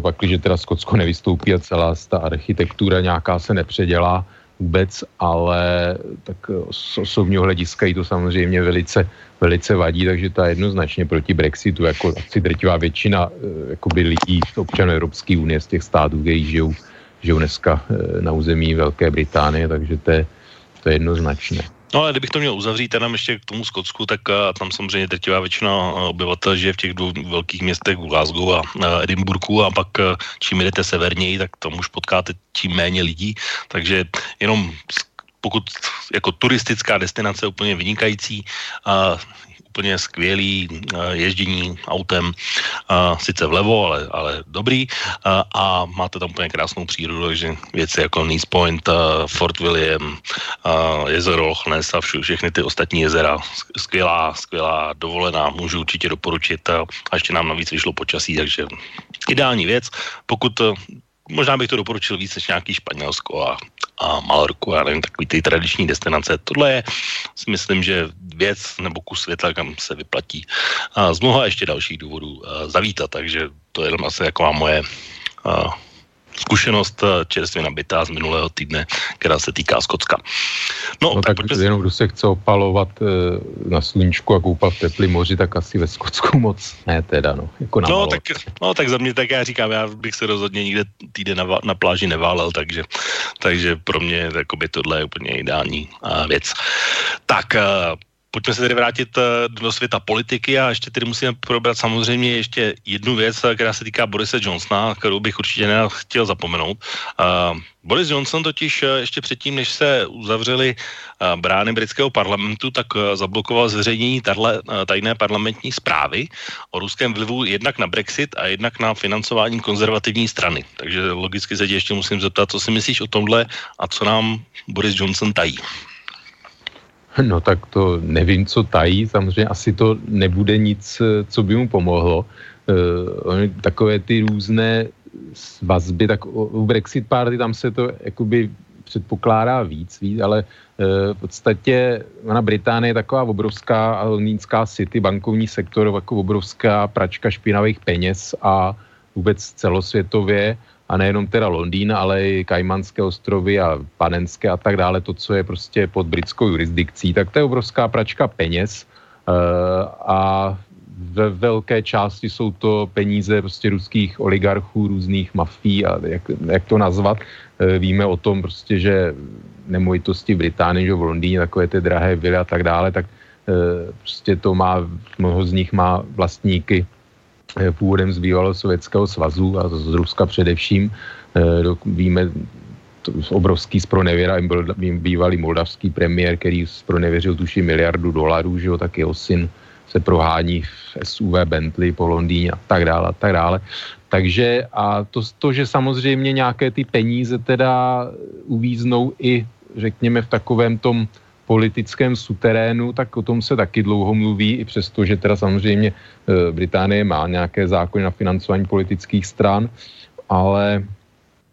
pak, když teda Skotsko nevystoupí a celá ta architektura nějaká se nepředělá vůbec, ale tak z osobního hlediska jí to samozřejmě velice, velice vadí, takže ta jednoznačně proti Brexitu, jako asi drtivá většina jakoby lidí, občanů Evropské unie z těch států, kde žijou, žijou dneska na území Velké Británie, takže to je, to je jednoznačné. No ale kdybych to měl uzavřít tam ještě k tomu Skotsku, tak a tam samozřejmě drtivá většina obyvatel žije v těch dvou velkých městech Glasgow a, a Edinburghu a pak čím jdete severněji, tak tam už potkáte čím méně lidí, takže jenom pokud jako turistická destinace úplně vynikající, a úplně skvělý uh, ježdění autem, uh, sice vlevo, ale, ale dobrý uh, a máte tam úplně krásnou přírodu, takže věci jako Nice Point, Fort William, jezero Loch Ness a všu, všechny ty ostatní jezera. Skvělá, skvělá dovolená, můžu určitě doporučit a ještě nám navíc vyšlo počasí, takže ideální věc. Pokud možná bych to doporučil víc než nějaký Španělsko a, a Malorku, já nevím, takový ty tradiční destinace. Tohle je, si myslím, že věc nebo kus světa, kam se vyplatí. A z mnoha ještě dalších důvodů zavítat, takže to je jenom asi jako moje zkušenost eh, čerstvě nabitá z minulého týdne, která se týká Skocka. No, no tak, tak jenom kdo se chce opalovat e, na sluníčku a koupat v teplý moři, tak asi ve Skotsku moc ne teda, no. Jako na no, tak, no, tak za mě, tak já říkám, já bych se rozhodně nikde týden na, na pláži neválel, takže, takže pro mě by tohle je úplně ideální uh, věc. Tak, uh, Pojďme se tedy vrátit eh, do světa politiky a ještě tedy musíme probrat samozřejmě ještě jednu věc, eh, která se týká Borise Johnsona, kterou bych určitě chtěl zapomenout. Uh, Boris Johnson totiž ještě předtím, než se uzavřely brány britského parlamentu, tak zablokoval zveřejnění tato tajné parlamentní zprávy o ruském vlivu jednak na Brexit a jednak na financování konzervativní strany. Takže logicky se tě ještě musím zeptat, co si myslíš o tomhle a co nám Boris Johnson tají. No tak to nevím, co tají, samozřejmě asi to nebude nic, co by mu pomohlo. Uh, takové ty různé vazby, tak u Brexit Party tam se to jakoby předpokládá víc, víc ale uh, v podstatě na Británie je taková obrovská londýnská city, bankovní sektor, jako obrovská pračka špinavých peněz a vůbec celosvětově a nejenom teda Londýn, ale i Kajmanské ostrovy a Panenské a tak dále, to, co je prostě pod britskou jurisdikcí, tak to je obrovská pračka peněz uh, a ve velké části jsou to peníze prostě ruských oligarchů, různých mafí a jak, jak to nazvat. Uh, víme o tom prostě, že nemovitosti v Británii, že v Londýně takové ty drahé vily a tak dále, tak uh, prostě to má, mnoho z nich má vlastníky Eh, původem z bývalého Sovětského svazu a z Ruska především. Eh, víme, obrovský spronevěra, byl bývalý moldavský premiér, který spronevěřil tuším miliardu dolarů, že jo, tak jeho syn se prohání v SUV Bentley po Londýně a tak dále a tak dále. Takže a to, to, že samozřejmě nějaké ty peníze teda uvíznou i řekněme v takovém tom politickém suterénu, tak o tom se taky dlouho mluví, i přesto, že teda samozřejmě e, Británie má nějaké zákony na financování politických stran, ale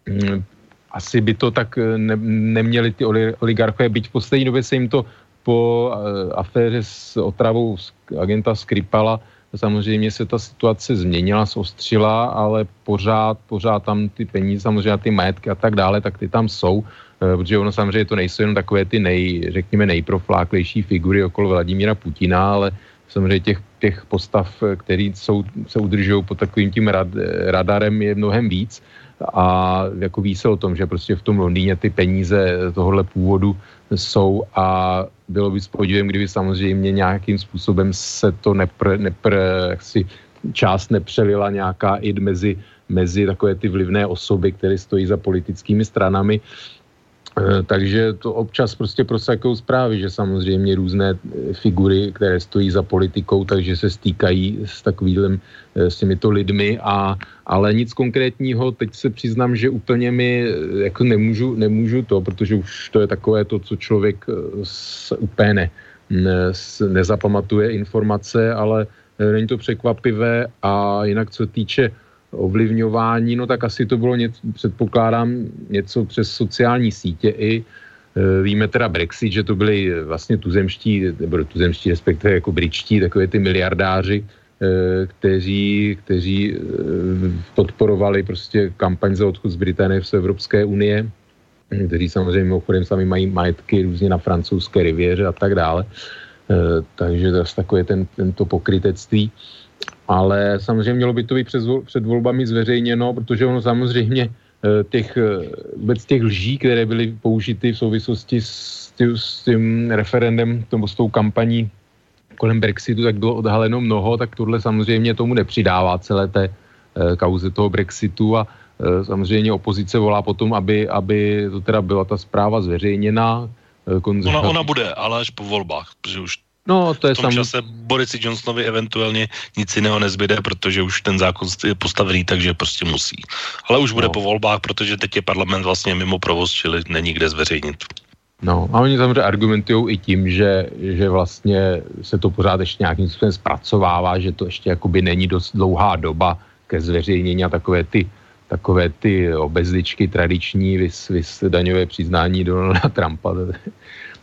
mm, asi by to tak e, ne, neměli ty oligarchové, byť v poslední době se jim to po e, aféře s otravou agenta Skripala samozřejmě se ta situace změnila, zostřila, ale pořád, pořád tam ty peníze, samozřejmě ty majetky a tak dále, tak ty tam jsou. Eh, protože ono samozřejmě to nejsou jenom takové ty nej, řekněme, nejprofláklejší figury okolo Vladimíra Putina, ale samozřejmě těch, těch postav, eh, které se udržují pod takovým tím rad, eh, radarem je mnohem víc a jako ví se o tom, že prostě v tom Londýně ty peníze tohohle původu jsou a bylo by s podívem, kdyby samozřejmě nějakým způsobem se to nepr, nepr jaksi část nepřelila nějaká i mezi, mezi takové ty vlivné osoby, které stojí za politickými stranami. Eh, takže to občas prostě prosakují zprávy, že samozřejmě různé eh, figury, které stojí za politikou, takže se stýkají s takovým eh, s těmito lidmi, a, ale nic konkrétního, teď se přiznám, že úplně mi jako nemůžu, nemůžu to, protože už to je takové to, co člověk se úplně ne, ne, nezapamatuje informace, ale není to překvapivé. A jinak co týče ovlivňování, no tak asi to bylo něco, předpokládám, něco přes sociální sítě i. E, víme teda Brexit, že to byli vlastně tuzemští, nebo tuzemští, respektive jako britští, takové ty miliardáři, kteří, kteří podporovali prostě kampaň za odchod z Británie z Evropské unie, kteří samozřejmě mimochodem sami mají majetky různě na francouzské rivěře a tak dále. Takže to je takové ten, tento pokrytectví ale samozřejmě mělo by to být před, před volbami zveřejněno, protože ono samozřejmě eh, těch, eh, vůbec těch lží, které byly použity v souvislosti s tím, s tím referendem nebo s tou kampaní kolem Brexitu, tak bylo odhaleno mnoho, tak tohle samozřejmě tomu nepřidává celé té eh, kauze toho Brexitu a samozřejmě opozice volá potom, aby, aby to teda byla ta zpráva zveřejněna. Ona, ona bude, ale až po volbách, protože už No, to je v tom sam... čase Borisi Johnsonovi eventuálně nic jiného nezbyde, protože už ten zákon je postavený, takže prostě musí. Ale už bude no. po volbách, protože teď je parlament vlastně mimo provoz, čili není kde zveřejnit. No a oni samozřejmě argumentují i tím, že, že vlastně se to pořád ještě nějakým způsobem zpracovává, že to ještě jakoby není dost dlouhá doba ke zveřejnění a takové ty, takové ty obezličky tradiční, vys, vys daňové přiznání Donalda Trumpa.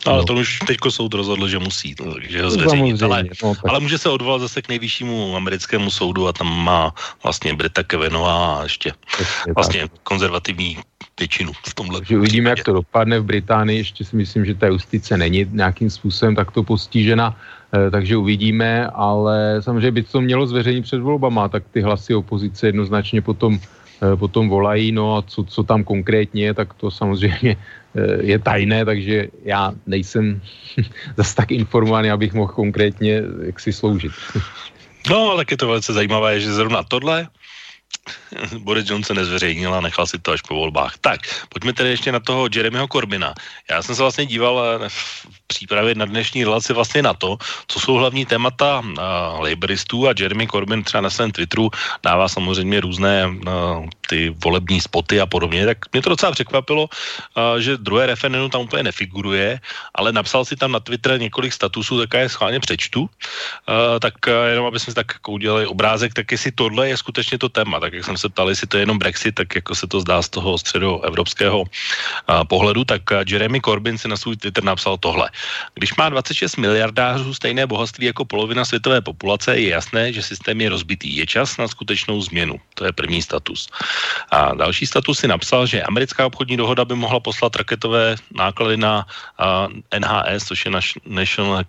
Ale no. to už teďko soud rozhodl, že musí, že ho zveřejnit. Ale, no, ale může se odvolat zase k nejvyššímu americkému soudu a tam má vlastně Brita Kevinova a ještě Přesně vlastně tak. konzervativní většinu v tomhle. Takže uvidíme, jak to dopadne v Británii. Ještě si myslím, že ta justice není nějakým způsobem takto postižena, eh, takže uvidíme, ale samozřejmě by to mělo zveřejnit před volbama, tak ty hlasy opozice jednoznačně potom Eh, potom volají, no a co, co tam konkrétně je, tak to samozřejmě je tajné, takže já nejsem zase tak informovaný, abych mohl konkrétně jak si sloužit. No, tak je to velice zajímavé, že zrovna tohle Boris Johnson nezveřejnil a nechal si to až po volbách. Tak, pojďme tedy ještě na toho Jeremyho Corbina. Já jsem se vlastně díval eh, v přípravě na dnešní relaci vlastně na to, co jsou hlavní témata uh, laboristů a Jeremy Corbyn třeba na svém Twitteru dává samozřejmě různé uh, ty volební spoty a podobně, tak mě to docela překvapilo, uh, že druhé referendum tam úplně nefiguruje, ale napsal si tam na Twitter několik statusů, tak je schválně přečtu, uh, tak uh, jenom aby jsme si tak jako udělali obrázek, tak jestli tohle je skutečně to téma, tak jak jsem se ptal, jestli to je jenom Brexit, tak jako se to zdá z toho středoevropského uh, pohledu, tak Jeremy Corbyn si na svůj Twitter napsal tohle. Když má 26 miliardářů stejné bohatství jako polovina světové populace, je jasné, že systém je rozbitý. Je čas na skutečnou změnu. To je první status. A další status si napsal, že americká obchodní dohoda by mohla poslat raketové náklady na NHS, což je National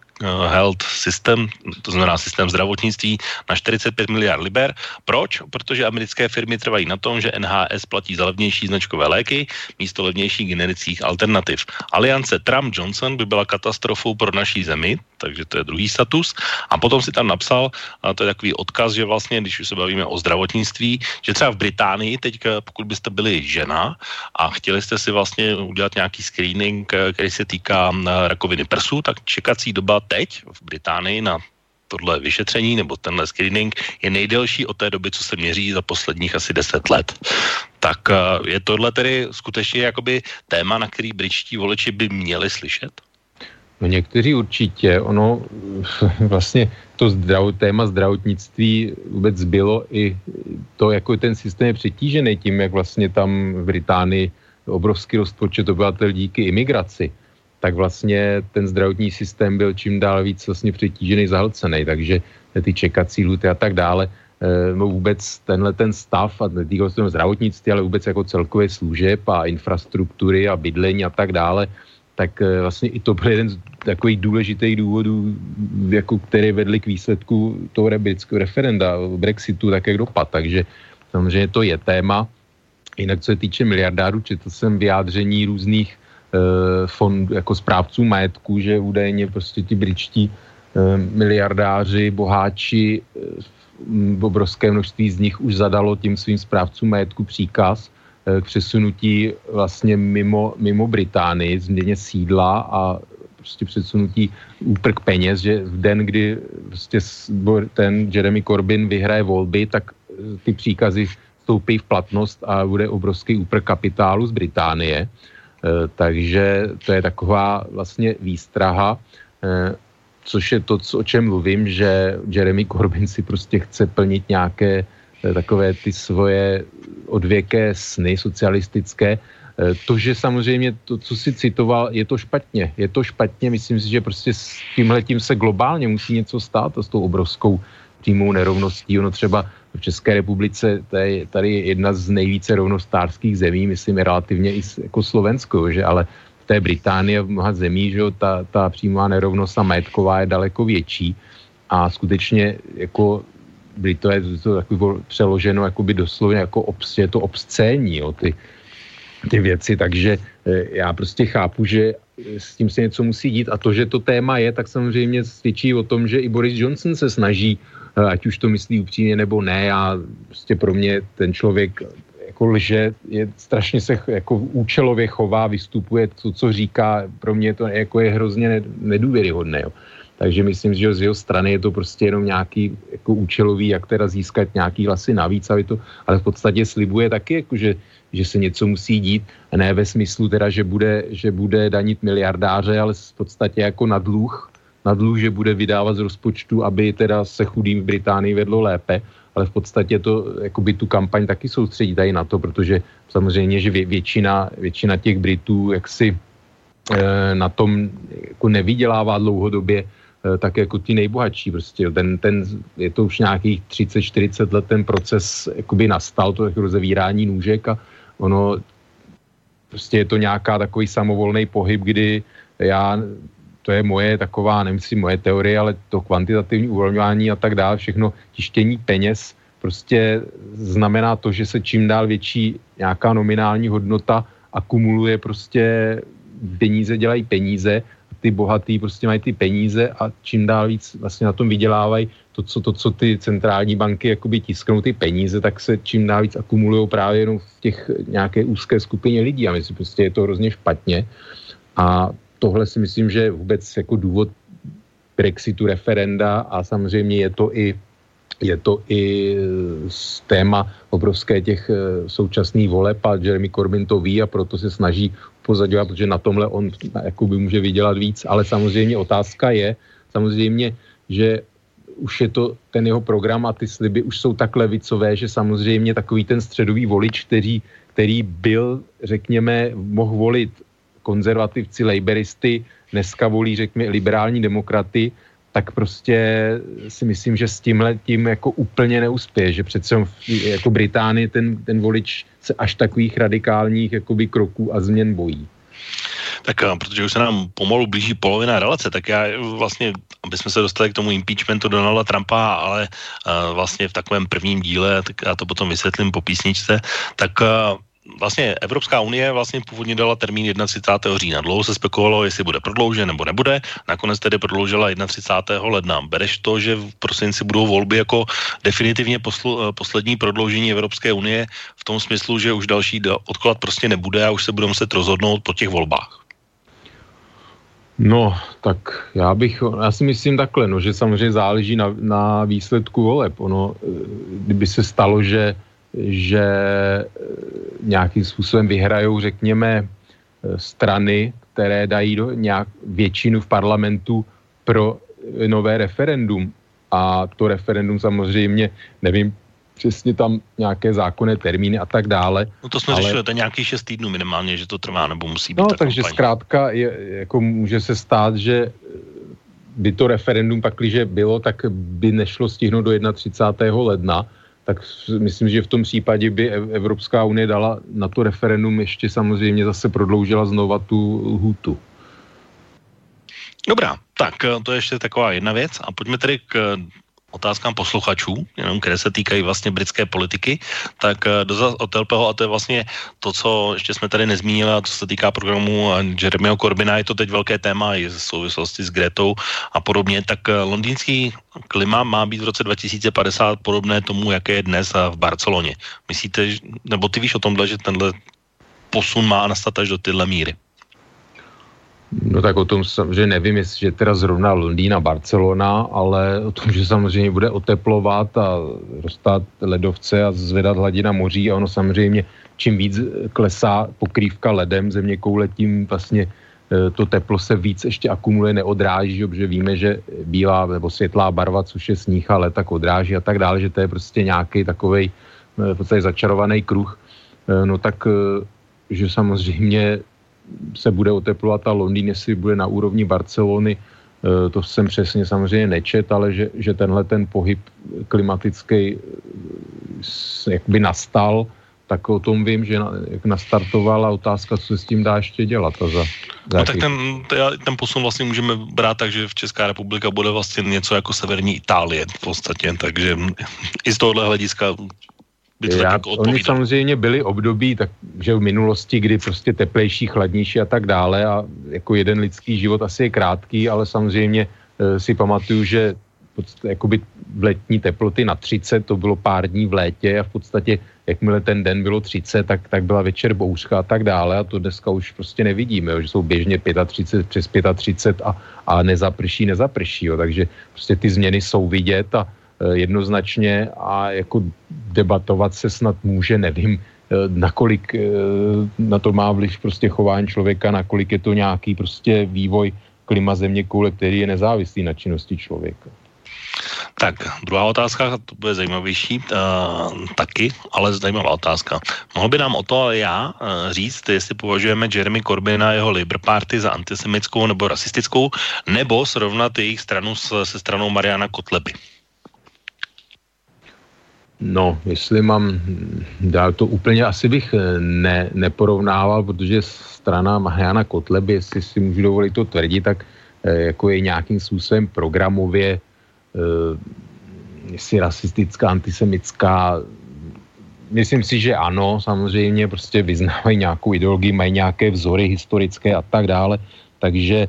Health System, to znamená systém zdravotnictví, na 45 miliard liber. Proč? Protože americké firmy trvají na tom, že NHS platí za levnější značkové léky místo levnějších generických alternativ. Aliance Trump-Johnson by byla katastrofou pro naší zemi, takže to je druhý status. A potom si tam napsal, a to je takový odkaz, že vlastně, když už se bavíme o zdravotnictví, že třeba v Británii teď, pokud byste byli žena a chtěli jste si vlastně udělat nějaký screening, který se týká rakoviny prsu, tak čekací doba teď v Británii na tohle vyšetření nebo tenhle screening je nejdelší od té doby, co se měří za posledních asi 10 let. Tak je tohle tedy skutečně jakoby téma, na který britští voliči by měli slyšet? No někteří určitě. Ono vlastně to zdrav, téma zdravotnictví vůbec bylo i to, jako ten systém je přetížený tím, jak vlastně tam v Británii obrovský rozpočet obyvatel díky imigraci, tak vlastně ten zdravotní systém byl čím dál víc vlastně přetížený, zahlcený, takže ty čekací luty a tak dále, eh, no vůbec tenhle ten stav, a netýkal se zdravotnictví, ale vůbec jako celkové služeb a infrastruktury a bydlení a tak dále, tak eh, vlastně i to byl jeden z takových důležitých důvodů, jako které vedly k výsledku toho britského referenda, Brexitu, tak jak dopad. Takže samozřejmě to je téma. Jinak co se týče miliardárů, četl jsem vyjádření různých e, fond, jako správců majetku, že údajně prostě ti britští e, miliardáři, boháči, e, obrovské množství z nich už zadalo tím svým správcům majetku příkaz, k přesunutí vlastně mimo, mimo Británii, změně sídla a prostě přesunutí úprk peněz, že v den, kdy prostě ten Jeremy Corbyn vyhraje volby, tak eh, ty příkazy vstoupí v platnost a bude obrovský úprk kapitálu z Británie. Eh, takže to je taková vlastně výstraha, eh, což je to, o čem mluvím, že Jeremy Corbyn si prostě chce plnit nějaké takové ty svoje odvěké sny socialistické. Eh, to, že samozřejmě to, co si citoval, je to špatně. Je to špatně, myslím si, že prostě s tímhle tím se globálně musí něco stát a s tou obrovskou přímou nerovností. Ono třeba v České republice to je tady jedna z nejvíce rovnostářských zemí, myslím relativně i jako Slovensko, že ale v té Británii v mnoha zemí, že ta, ta přímá nerovnost a majetková je daleko větší a skutečně jako to je to takový přeloženo jakoby doslovně jako obs, je to obscénní, jo, ty, ty věci, takže eh, já prostě chápu, že s tím se něco musí dít a to, že to téma je, tak samozřejmě svědčí o tom, že i Boris Johnson se snaží, eh, ať už to myslí upřímně nebo ne, a prostě pro mě ten člověk jako lže, je strašně se jako účelově chová, vystupuje to, co říká, pro mě to jako je hrozně nedůvěryhodné. Jo. Takže myslím, že z jeho strany je to prostě jenom nějaký jako účelový, jak teda získat nějaký hlasy navíc, aby to, ale v podstatě slibuje taky, jako že, že se něco musí dít, ne ve smyslu teda, že bude, že bude danit miliardáře, ale v podstatě jako na dluh, na dluh, že bude vydávat z rozpočtu, aby teda se chudým v Británii vedlo lépe, ale v podstatě to, by tu kampaň taky soustředí tady na to, protože samozřejmě, že vě, většina, většina těch Britů jaksi e, na tom jako nevydělává dlouhodobě, tak jako ti nejbohatší. Prostě ten, ten, je to už nějakých 30-40 let ten proces jakoby nastal, to jako rozevírání nůžek a ono prostě je to nějaká takový samovolný pohyb, kdy já, to je moje taková, si moje teorie, ale to kvantitativní uvolňování a tak dále, všechno tištění peněz prostě znamená to, že se čím dál větší nějaká nominální hodnota akumuluje prostě peníze dělají peníze ty bohatý prostě mají ty peníze a čím dál víc vlastně na tom vydělávají to, co, to, co ty centrální banky jakoby tisknou ty peníze, tak se čím dál víc akumulují právě jenom v těch nějaké úzké skupině lidí. A myslím, prostě je to hrozně špatně. A tohle si myslím, že je vůbec jako důvod Brexitu referenda a samozřejmě je to i je to i z téma obrovské těch eh, současných voleb a Jeremy Corbyn to ví a proto se snaží pozadovat, protože na tomhle on jakoby může vydělat víc, ale samozřejmě otázka je, samozřejmě, že už je to ten jeho program a ty sliby už jsou tak levicové, že samozřejmě takový ten středový volič, který, který byl, řekněme, mohl volit konzervativci, laboristy, dneska volí, řekněme, liberální demokraty, tak prostě si myslím, že s tímhle tím jako úplně neuspěje, že přece jako Británii ten, ten volič se až takových radikálních jakoby kroků a změn bojí. Tak eh, protože už se nám pomalu blíží polovina relace, tak já vlastně, aby jsme se dostali k tomu impeachmentu Donalda Trumpa, ale uh, vlastně v takovém prvním díle, tak já to potom vysvětlím po písničce, tak uh, vlastně Evropská unie vlastně původně dala termín 31. října. Dlouho se spekulovalo, jestli bude prodloužen nebo nebude. Nakonec tedy prodloužila 31. ledna. Bereš to, že v prosinci budou volby jako definitivně poslu, eh, poslední prodloužení Evropské unie v tom smyslu, že už další odklad prostě nebude a už se budou muset rozhodnout po těch volbách. No, tak já bych, já si myslím takhle, no, že samozřejmě záleží na, na výsledku voleb. Ono, eh, kdyby se stalo, že že eh, nějakým způsobem vyhrajou, řekněme, eh, strany, které dají do nějak většinu v parlamentu pro eh, nové referendum. A to referendum samozřejmě, nevím přesně tam nějaké zákonné termíny a tak dále. No to jsme ale... řešili, to je nějaký šest týdnů minimálně, že to trvá, nebo musí být No, takže kampaň. zkrátka je, jako může se stát, že by to referendum pak, když bylo, tak by nešlo stihnout do 31. ledna, tak myslím, že v tom případě by Evropská unie dala na to referendum ještě samozřejmě zase prodloužila znova tu lhůtu. Dobrá, tak to je ještě taková jedna věc a pojďme tedy k otázkám posluchačů, jenom které se týkají vlastně britské politiky, tak eh, do Otelpeho, a to je vlastně to, co ještě jsme tady nezmínili, a co se týká programu Jeremyho Corbina, je to teď velké téma i v souvislosti s Gretou a podobně, tak eh, londýnský klima má být v roce 2050 podobné tomu, jaké je dnes v Barceloně. Myslíte, nebo ty víš o tomhle, že tenhle posun má nastat až do tyhle míry? No tak o tom že nevím, jestli je teda zrovna Londýn a Barcelona, ale o tom, že samozřejmě bude oteplovat a rostat ledovce a zvedat hladina moří a ono samozřejmě čím víc klesá pokrývka ledem země koule, tím vlastně e, to teplo se víc ještě akumuluje, neodráží, protože víme, že bílá nebo světlá barva, což je sníh a tak odráží a tak dále, že to je prostě nějaký takový e, v podstatě začarovaný kruh. E, no tak že samozřejmě se bude oteplovat a Londýn, jestli bude na úrovni Barcelony, to jsem přesně samozřejmě nečet, ale že, že tenhle ten pohyb klimatický jakoby nastal, tak o tom vím, že na, jak nastartovala otázka, co se s tím dá ještě dělat. A za, za no tak ten, ten posun vlastně můžeme brát tak, že v Česká republika bude vlastně něco jako severní Itálie v podstatě, takže i z tohohle hlediska by to Já, tak jako Oni samozřejmě byli období, tak, že v minulosti, kdy prostě teplejší, chladnější a tak dále a jako jeden lidský život asi je krátký, ale samozřejmě e, si pamatuju, že jakoby v letní teploty na 30, to bylo pár dní v létě a v podstatě jakmile ten den bylo 30, tak, tak byla večer bouřka a tak dále a to dneska už prostě nevidíme, jo, že jsou běžně 35, přes 35 a, a nezaprší, nezaprší, jo, takže prostě ty změny jsou vidět a jednoznačně a jako debatovat se snad může, nevím, e, nakolik e, na to má vliv prostě chování člověka, nakolik je to nějaký prostě vývoj klima země koule, který je nezávislý na činnosti člověka. Tak, druhá otázka, to bude zajímavější uh, taky, ale zajímavá otázka. Mohl by nám o to já uh, říct, jestli považujeme Jeremy Corbyn a jeho Labour Party za antisemitskou nebo rasistickou, nebo srovnat jejich stranu s, se stranou Mariana Kotleby? No, jestli mám dál to úplně asi bych eh, ne, neporovnával, protože strana Mariana Kotleby, jestli si můžu dovolit to tvrdit, tak jako je nějakým způsobem programově uh, jestli rasistická, antisemická, myslím si, že ano, samozřejmě prostě vyznávají nějakou ideologii, mají nějaké vzory historické a tak dále, takže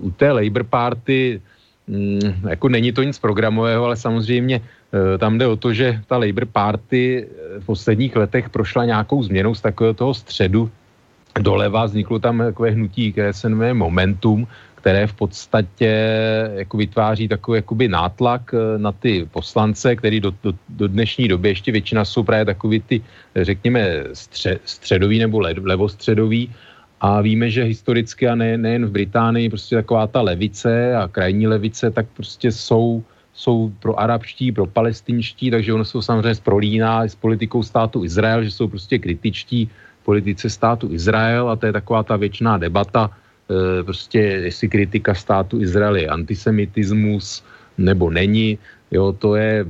u té Labour Party um, jako není to nic programového, ale samozřejmě tam jde o to, že ta Labour Party v posledních letech prošla nějakou změnou z takového toho středu. Doleva, vzniklo tam takové hnutí, které se jmenuje Momentum, které v podstatě jako vytváří takový jakoby nátlak eh, na ty poslance, který do, do, do dnešní doby ještě většina jsou právě takový ty, řekněme, stře, středový nebo le, levostředový, a víme, že historicky a ne, nejen v Británii, prostě taková ta levice a krajní levice, tak prostě jsou, jsou pro arabští, pro palestinští, takže ono jsou samozřejmě prolíná s politikou státu Izrael, že jsou prostě kritičtí politice státu Izrael a to je taková ta věčná debata, Eh, prostě jestli kritika státu Izrael je antisemitismus nebo není, jo, to je,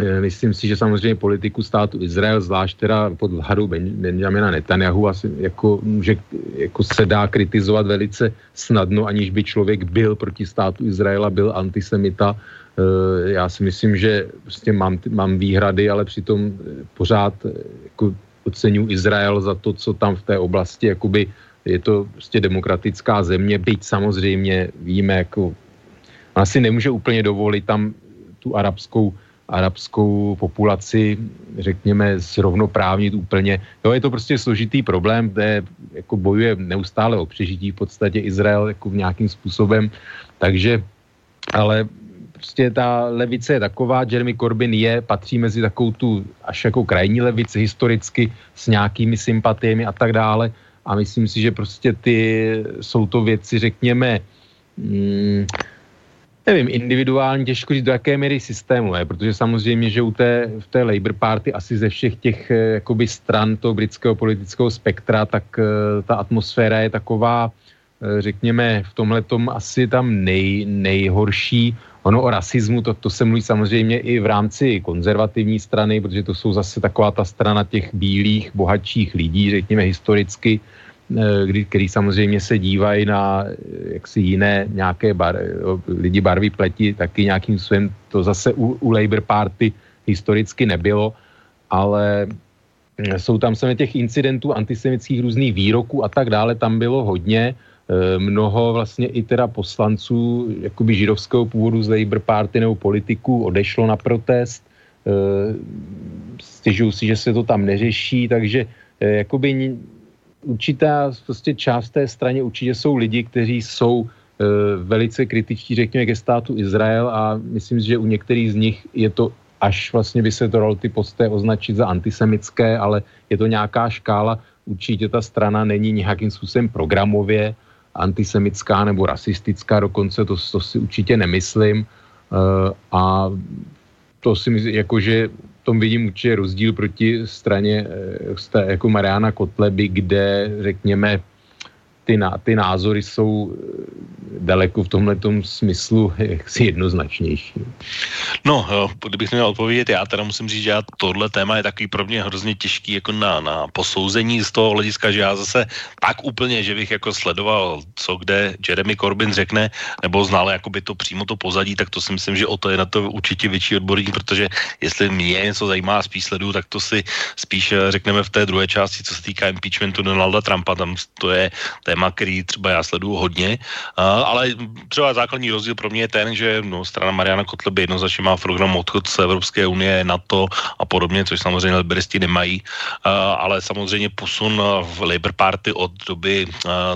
eh, myslím si, že samozřejmě politiku státu Izrael, zvlášť teda pod vládou Benjamina Netanyahu, asi jako, může, jako se dá kritizovat velice snadno, aniž by člověk byl proti státu Izraela, byl antisemita. Eh, já si myslím, že prostě mám, mám výhrady, ale přitom pořád jako oceňuji Izrael za to, co tam v té oblasti jakoby je to prostě demokratická země, byť samozřejmě víme, jako asi nemůže úplně dovolit tam tu arabskou, arabskou populaci, řekněme, zrovnoprávnit úplně. Jo, je to prostě složitý problém, kde jako bojuje neustále o přežití v podstatě Izrael jako nějakým způsobem, takže ale prostě ta levice je taková, Jeremy Corbyn je, patří mezi takovou tu až jako krajní levici historicky s nějakými sympatiemi a tak dále, a myslím si, že prostě ty jsou to věci, řekněme, mm, nevím, individuálně těžko říct, do jaké míry systémové, protože samozřejmě, že u té, v té Labour Party asi ze všech těch eh, jakoby stran toho britského politického spektra, tak uh, ta atmosféra je taková, řekněme, v tomhle tom asi tam nej, nejhorší. Ono o rasismu, to, to se mluví samozřejmě i v rámci konzervativní strany, protože to jsou zase taková ta strana těch bílých, bohatších lidí, řekněme historicky, Eh, kdy, který samozřejmě se dívají na eh, jaksi jiné nějaké bar, lidi barvy pleti, taky nějakým svým, to zase u, u Labour Party historicky nebylo, ale eh, jsou tam se těch incidentů, antisemických různých výroků a tak dále, tam bylo hodně, mnoho vlastně i teda poslanců jakoby židovského původu z Labour Party nebo politiků odešlo na protest, stěžují si, že se to tam neřeší, takže jakoby určitá prostě část té straně určitě jsou lidi, kteří jsou velice kritičtí, řekněme, ke státu Izrael a myslím si, že u některých z nich je to až vlastně by se to dalo ty posté označit za antisemické, ale je to nějaká škála. Určitě ta strana není nějakým způsobem programově antisemická nebo rasistická, dokonce to, to si určitě nemyslím. E, a to si myslím, jakože tom vidím určitě rozdíl proti straně eh, jako Mariana Kotleby, kde řekněme ty, ty názory jsou daleko v tomhle smyslu jaksi jednoznačnější. No, kdybych měl odpovědět, já teda musím říct, že já tohle téma je takový pro mě hrozně těžký jako na, na posouzení z toho hlediska, že já zase tak úplně, že bych jako sledoval, co kde Jeremy Corbyn řekne, nebo znal jakoby to přímo to pozadí, tak to si myslím, že o to je na to určitě větší odborník, protože jestli mě něco zajímá spíš sledu, tak to si spíš eh, řekneme v té druhé části, co se týká impeachmentu Donalda Trumpa, tam to je téma, který třeba já sleduju hodně, ale třeba základní rozdíl pro mě je ten, že no, strana Mariana Kotleby jednoznačně má program odchod z Evropské unie, NATO a podobně, což samozřejmě liberisti nemají, ale samozřejmě posun v Labour Party od doby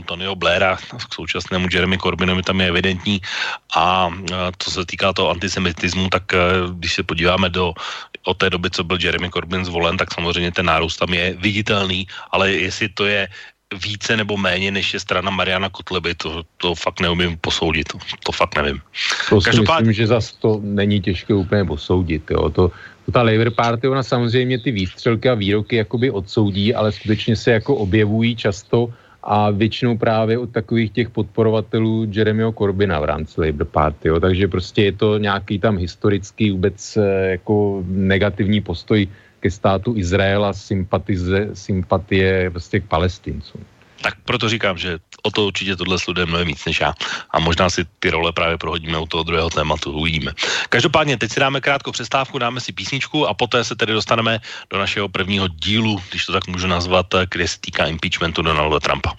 Tonyho Blaira k současnému Jeremy Corbynovi tam je evidentní. A co se týká toho antisemitismu, tak když se podíváme do od té doby, co byl Jeremy Corbyn zvolen, tak samozřejmě ten nárůst tam je viditelný, ale jestli to je více nebo méně, než je strana Mariana Kotleby, to, to fakt neumím posoudit, to, to fakt nevím. To Každopád... myslím, že zase to není těžké úplně posoudit, jo. To, to ta Labour Party, ona samozřejmě ty výstřelky a výroky jakoby odsoudí, ale skutečně se jako objevují často a většinou právě od takových těch podporovatelů Jeremyho Corbyna v rámci Labour Party, jo. takže prostě je to nějaký tam historický vůbec eh, jako negativní postoj ke státu Izraela sympatize, sympatie prostě k palestincům. Tak proto říkám, že o to určitě tohle sluduje mnohem víc než já. A možná si ty role právě prohodíme u toho druhého tématu, uvidíme. Každopádně, teď si dáme krátkou přestávku, dáme si písničku a poté se tedy dostaneme do našeho prvního dílu, když to tak můžu nazvat, kde se týká impeachmentu Donalda Trumpa.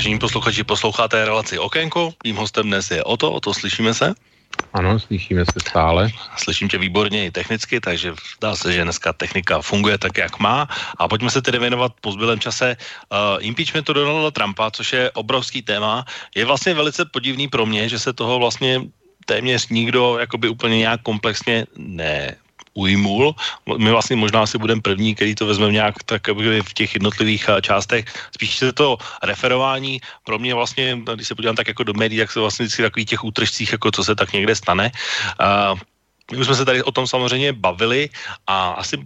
Vážení posluchači, posloucháte relaci Okénko. Tím hostem dnes je Oto. Oto, slyšíme se? Ano, slyšíme se stále. Slyším tě výborně i technicky, takže dá se, že dneska technika funguje tak, jak má. A pojďme se tedy věnovat po zbylém čase uh, impeachmentu Donalda Trumpa, což je obrovský téma. Je vlastně velice podivný pro mě, že se toho vlastně téměř nikdo jakoby úplně nějak komplexně ne ujmul. My vlastně možná si budeme první, který to vezmeme nějak tak v těch jednotlivých eh, částech. Spíš se to referování pro mě vlastně, když se podívám tak jako do médií, tak se vlastně vždycky takových těch útržcích, jako co se tak někde stane. Uh, my už jsme se tady o tom samozřejmě bavili a asi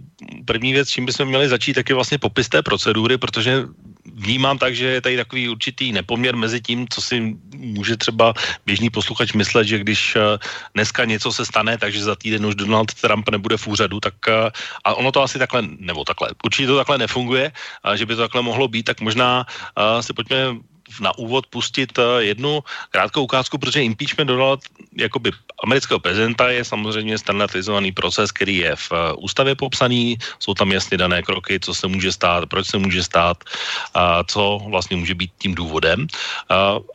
první věc, čím bychom měli začít, tak je vlastně popis té procedury, protože vnímám tak, že je tady takový určitý nepoměr mezi tím, co si může třeba běžný posluchač myslet, že když eh, dneska něco se stane, takže za týden už Donald Trump nebude v úřadu, tak eh, a ono to asi takhle, nebo takhle, určitě to takhle nefunguje, že by to takhle mohlo být, tak možná uh, si pojďme na úvod pustit jednu krátkou ukázku, protože impeachment Donald jakoby amerického prezidenta je samozřejmě standardizovaný proces, který je v eh, ústavě popsaný, jsou tam jasně dané kroky, co se může stát, proč se může stát, a co vlastně může být tím důvodem.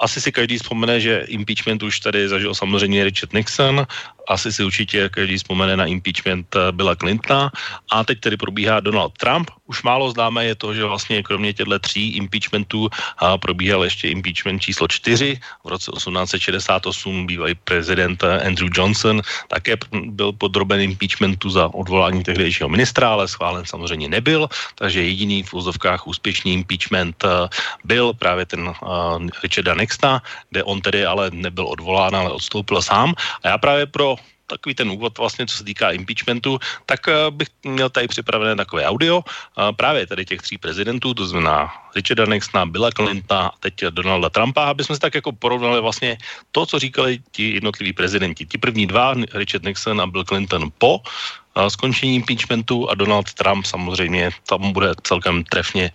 Asi si každý vzpomene, že impeachment už tady zažil samozřejmě Richard Nixon asi si určitě každý vzpomene na impeachment eh, Billa Clintona a teď tedy probíhá Donald Trump. Už málo známé je to, že vlastně kromě těchto tří impeachmentů probíhal ještě impeachment číslo čtyři. V roce 1868 bývalý prezident eh, Andrew Johnson také byl podroben impeachmentu za odvolání tehdejšího ministra, ale schválen samozřejmě nebyl, takže jediný v úzovkách úspěšný impeachment eh, byl právě ten Richarda Nixona, kde on tedy ale nebyl odvolán, ale odstoupil sám. A já právě pro takový ten úvod vlastně, co se týká impeachmentu, tak uh, bych měl tady připravené takové audio uh, právě tady těch tří prezidentů, to znamená Richarda Nixona, Billa Clintona a teď Donalda Trumpa, aby jsme si tak jako porovnali vlastně to, co říkali ti jednotliví prezidenti. Ti první dva, Richard Nixon a Bill Clinton po uh, skončení impeachmentu a Donald Trump samozřejmě tam bude celkem trefně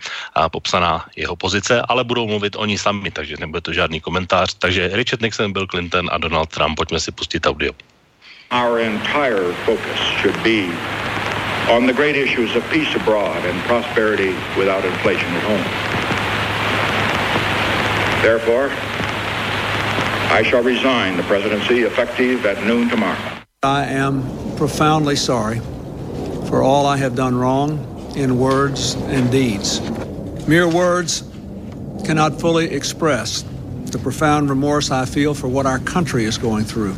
popsaná jeho pozice, ale budou mluvit oni sami, takže nebude to žádný komentář. Takže Richard Nixon, Bill Clinton a Donald Trump, pojďme si pustit audio. Our entire focus should be on the great issues of peace abroad and prosperity without inflation at home. Therefore, I shall resign the presidency effective at noon tomorrow. I am profoundly sorry for all I have done wrong in words and deeds. Mere words cannot fully express the profound remorse I feel for what our country is going through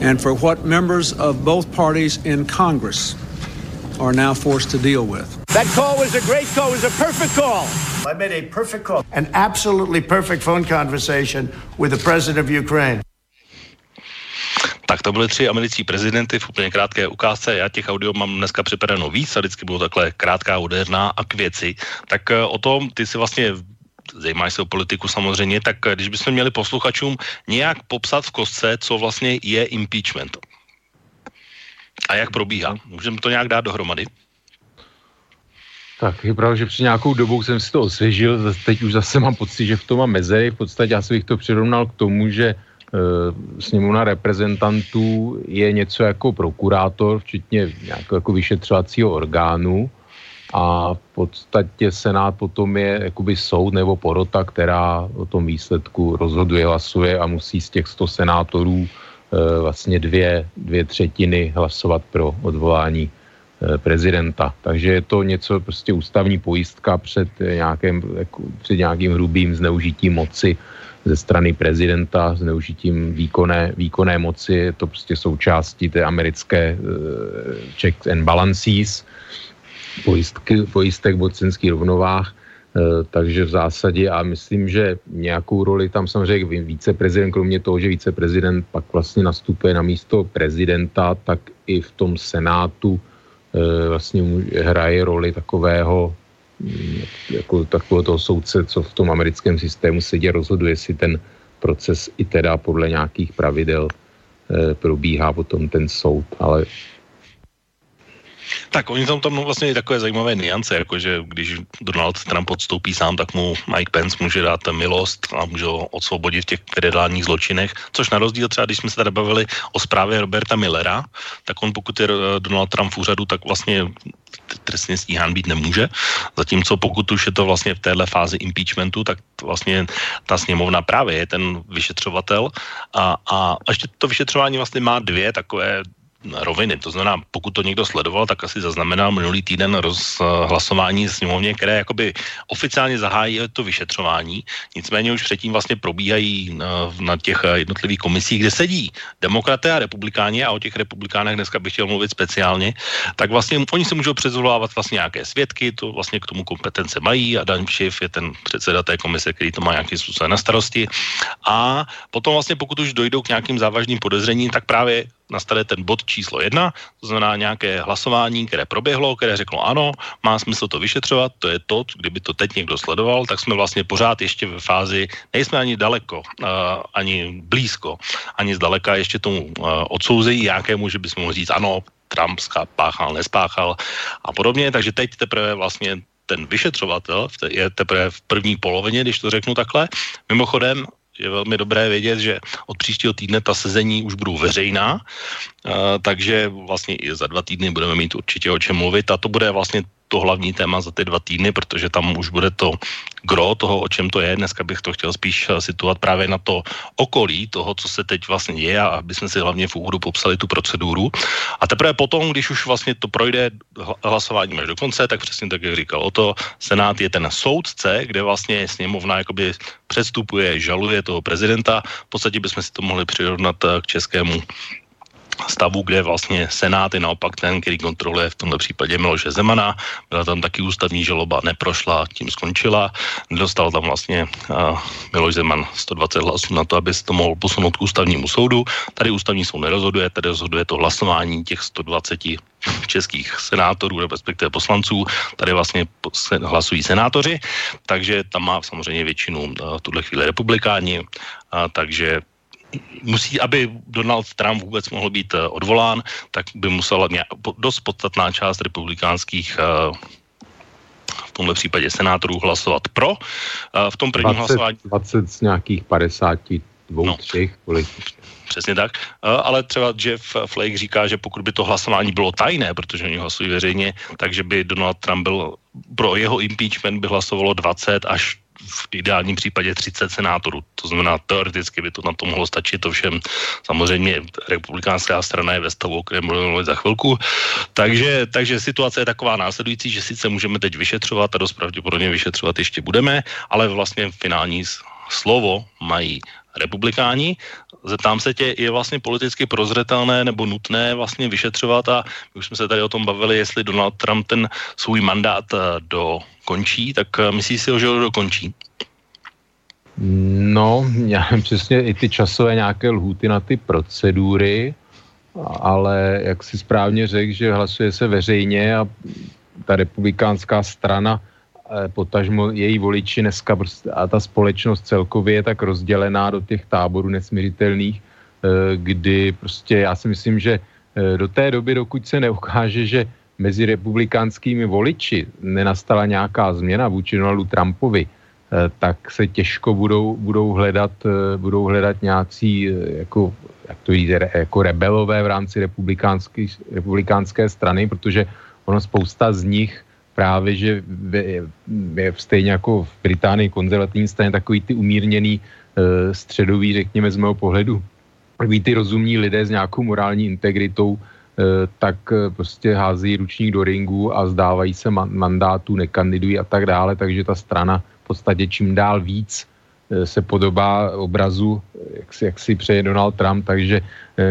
and for what members of both parties in Congress are now forced to deal with. That call was a great call. It was a perfect call. I made a perfect call, an absolutely perfect phone conversation with the president of Ukraine. Tak to byly tři americký prezidenty v úplně krátké ukázce. Já těch audio mám dneska připraveno víc a vždycky budou takhle krátká, úderná a k věci. Tak eh, o tom ty si vlastně zajímáš se o politiku samozřejmě, tak když bychom měli posluchačům nějak popsat v kostce, co vlastně je impeachment a jak probíhá. Můžeme to nějak dát dohromady? Tak je pravda, že při nějakou dobou jsem si to osvěžil, teď už zase mám pocit, že v tom mám mezery. V podstatě já bych to přirovnal k tomu, že e, sněmovna reprezentantů je něco jako prokurátor, včetně nějakého jako vyšetřovacího orgánu a v podstatě Senát potom je jakoby soud nebo porota, která o tom výsledku rozhoduje, hlasuje a musí z těch 100 senátorů e, vlastně dvě, dvě třetiny hlasovat pro odvolání e, prezidenta. Takže je to něco prostě ústavní pojistka před nějakým, jako, před nějakým hrubým zneužitím moci ze strany prezidenta, zneužitím výkonné, výkonné moci. Je to prostě součástí té americké e, checks and balances pojistky, pojistek mocenských rovnovách, eh, takže v zásadě a myslím, že nějakou roli tam samozřejmě víceprezident, kromě toho, že víceprezident pak vlastně nastupuje na místo prezidenta, tak i v tom senátu eh, vlastně hraje roli takového mm, jako takového toho soudce, co v tom americkém systému sedí rozhoduje, si ten proces i teda podle nějakých pravidel eh, probíhá potom ten soud, ale Tak oni tam tam vlastně takové zajímavé niance, jako že když Donald Trump odstoupí sám, tak mu Mike Pence může dát milost a může ho odsvobodit v těch federálních zločinech, což na rozdíl třeba, když jsme se tady bavili o zprávě Roberta Millera, tak on pokud je eh, Donald Trump v úřadu, tak vlastně trestně stíhán být nemůže. Zatímco pokud už je to vlastně v téhle fázi impeachmentu, tak vlastně ta sněmovna právě je ten vyšetřovatel a, a ještě to vyšetřování vlastně má dvě takové roviny. To znamená, pokud to někdo sledoval, tak asi zaznamenal minulý týden rozhlasování sněmovně, které jakoby oficiálně zahájí to vyšetřování. Nicméně už předtím vlastně probíhají na, na těch jednotlivých komisích, kde sedí demokraté a republikáni a o těch republikánech dneska bych chtěl mluvit speciálně, tak vlastně oni se můžou přezvolávat vlastně nějaké svědky, to vlastně k tomu kompetence mají a Dan Schiff je ten předseda té komise, který to má nějakým způsobem na starosti. A potom vlastně pokud už dojdou k nějakým závažným podezřením, tak právě nastane ten bod číslo jedna, to znamená nějaké hlasování, které proběhlo, které řeklo ano, má smysl to vyšetřovat, to je to, kdyby to teď někdo sledoval, tak jsme vlastně pořád ještě ve fázi, nejsme ani daleko, uh, ani blízko, ani zdaleka ještě tomu uh, odsouzení, jakému, že bychom mohli říct ano, Trump spáchal, nespáchal a podobně, takže teď teprve vlastně ten vyšetřovatel je teprve v první polovině, když to řeknu takhle. Mimochodem, je velmi dobré vědět, že od příštího týdne ta sezení už budou veřejná, takže vlastně i za dva týdny budeme mít určitě o čem mluvit a to bude vlastně to hlavní téma za ty dva týdny, protože tam už bude to gro toho, o čem to je. Dneska bych to chtěl spíš eh, situovat právě na to okolí toho, co se teď vlastně děje a aby jsme si hlavně v úvodu popsali tu proceduru. A teprve potom, když už vlastně to projde hlasováním až do konce, tak přesně tak, jak říkal o to, Senát je ten soudce, kde vlastně sněmovna jakoby předstupuje, žaluje toho prezidenta. V podstatě bychom si to mohli přirovnat eh, k českému stavu, kde vlastně Senát je naopak ten, který kontroluje v tomto případě Miloše Zemana. Byla tam taky ústavní žaloba, neprošla, tím skončila. Dostal tam vlastně uh, Miloš Zeman 120 hlasů na to, aby se to mohl posunout k ústavnímu soudu. Tady ústavní soud nerozhoduje, tady rozhoduje to hlasování těch 120 českých senátorů, respektive poslanců. Tady vlastně hlasují senátoři, takže tam má samozřejmě většinu v tuhle chvíli republikáni, a takže musí, aby Donald Trump vůbec mohl být uh, odvolán, tak by musela dost podstatná část republikánských uh, v tomhle případě senátorů hlasovat pro. Uh, v tom prvním 20, hlasování... 20 z nějakých 52, no. třech, kolik? Přesně tak. Ale třeba Jeff Flake říká, že pokud by to hlasování bylo tajné, protože oni hlasují veřejně, takže by Donald Trump byl pro jeho impeachment by hlasovalo 20 až v ideálním případě 30 senátorů. To znamená, teoreticky by to na to mohlo stačit, ovšem samozřejmě republikánská strana je ve stavu, o kterém mluvím za chvilku. Takže, takže situace je taková následující, že sice můžeme teď vyšetřovat a dost pravděpodobně vyšetřovat ještě budeme, ale vlastně finální slovo mají republikáni. Zeptám se tě, je vlastně politicky prozřetelné nebo nutné vlastně vyšetřovat a my už jsme se tady o tom bavili, jestli Donald Trump ten svůj mandát eh, dokončí, tak eh, myslíš si, že ho dokončí? No, já přesně i ty časové nějaké lhuty na ty procedury, ale jak si správně řekl, že hlasuje se veřejně a ta republikánská strana Eh, potažmo její voliči dneska prostě, a ta společnost celkově je tak rozdělená do těch táborů nesměřitelných, eh, kdy prostě já si myslím, že do té doby, dokud se neukáže, že mezi republikánskými voliči nenastala nějaká změna vůči Donaldu Trumpovi, tak se těžko budou, budou, hledat, budou hledat nějací jako, jak to jde, jako rebelové v rámci republikánské, republikánské strany, protože ono spousta z nich právě, že je stejně jako v Británii konzervativní straně takový ty umírněný středový, řekněme z mého pohledu, takový ty rozumní lidé s nějakou morální integritou, tak uh, prostě hází ručník do ringu a zdávají se man- mandátu, nekandidují a tak dále, takže ta strana v podstatě čím dál víc se podobá obrazu, jak si, jak si přeje Donald Trump, takže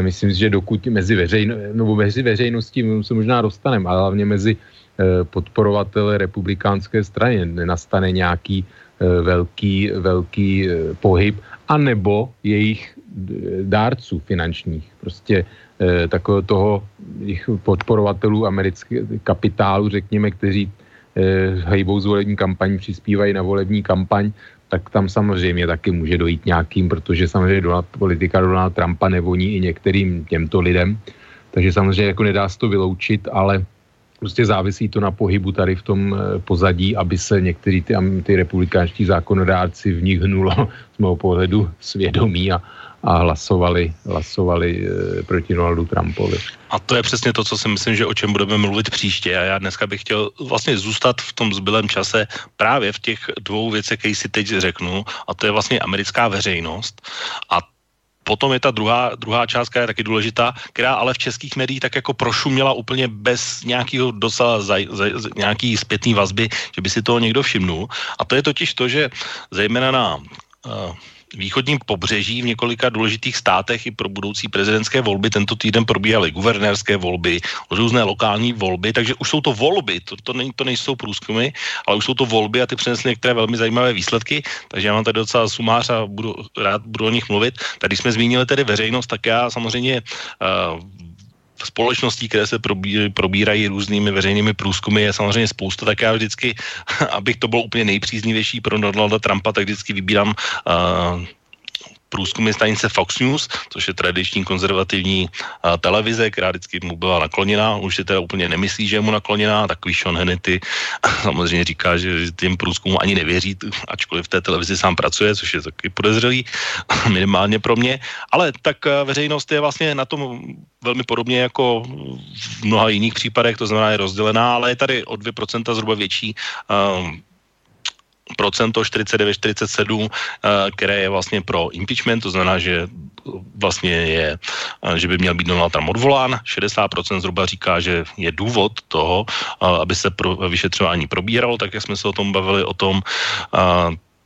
myslím si, že dokud mezi, veřejno, no, mezi veřejností se možná dostaneme, ale hlavně mezi Eh, podporovatele republikánské strany. Nenastane nějaký eh, velký, velký eh, pohyb, anebo jejich dárců finančních. Prostě takového toho jejich podporovatelů amerického kapitálu, řekněme, kteří hejbou z volební kampaní, přispívají na volební kampaň, tak tam samozřejmě taky může dojít nějakým, protože samozřejmě Donald, politika Donalda Trumpa nevoní i některým těmto lidem. Takže samozřejmě jako nedá se to vyloučit, ale prostě závisí to na pohybu tady v tom eh, pozadí, aby se někteří ty, ty republikánští zákonodárci v nich hnulo z mého pohledu svědomí a, a hlasovali, hlasovali e, proti Donaldu Trumpovi. A to je přesně to, co si myslím, že o čem budeme mluvit příště. A já dneska bych chtěl vlastně zůstat v tom zbylém čase právě v těch dvou věcech, které si teď řeknu, a to je vlastně americká veřejnost a potom je ta druhá, druhá část, která je taky důležitá, která ale v českých médiích tak jako prošuměla úplně bez nějakého docela zaj, zaj, nějaký zpětný vazby, že by si toho někdo všimnul. A to je totiž to, že zejména na uh, východním pobřeží v několika důležitých státech i pro budoucí prezidentské volby. Tento týden probíhaly guvernérské volby, různé lokální volby, takže už jsou to volby, to, to, nej, to nejsou průzkumy, ale už jsou to volby a ty přinesly některé velmi zajímavé výsledky, takže já mám tady docela sumář a budu rád budu o nich mluvit. Tady jsme zmínili tedy veřejnost, tak já samozřejmě uh, společností, které se probírají, probírají různými veřejnými průzkumy, je samozřejmě spousta, tak já vždycky, abych to byl úplně nejpříznivější pro Donalda Trumpa, tak vždycky vybírám uh, průzkumy stanice Fox News, což je tradiční konzervativní uh, televize, která vždycky mu byla nakloněná. Už si teda úplně nemyslí, že je mu nakloněná. Takový Sean Hannity samozřejmě říká, že těm průzkumům ani nevěří, ačkoliv v té televizi sám pracuje, což je taky podezřelý, minimálně pro mě. Ale tak veřejnost je vlastně na tom velmi podobně jako v mnoha jiných případech, to znamená je rozdělená, ale je tady o 2% zhruba větší uh, procento 49-47, eh, které je vlastně pro impeachment, to znamená, že vlastně je, eh, že by měl být Donald Trump odvolán. 60% zhruba říká, že je důvod toho, eh, aby se pro vyšetřování probíralo, tak jak jsme se o tom bavili, o tom,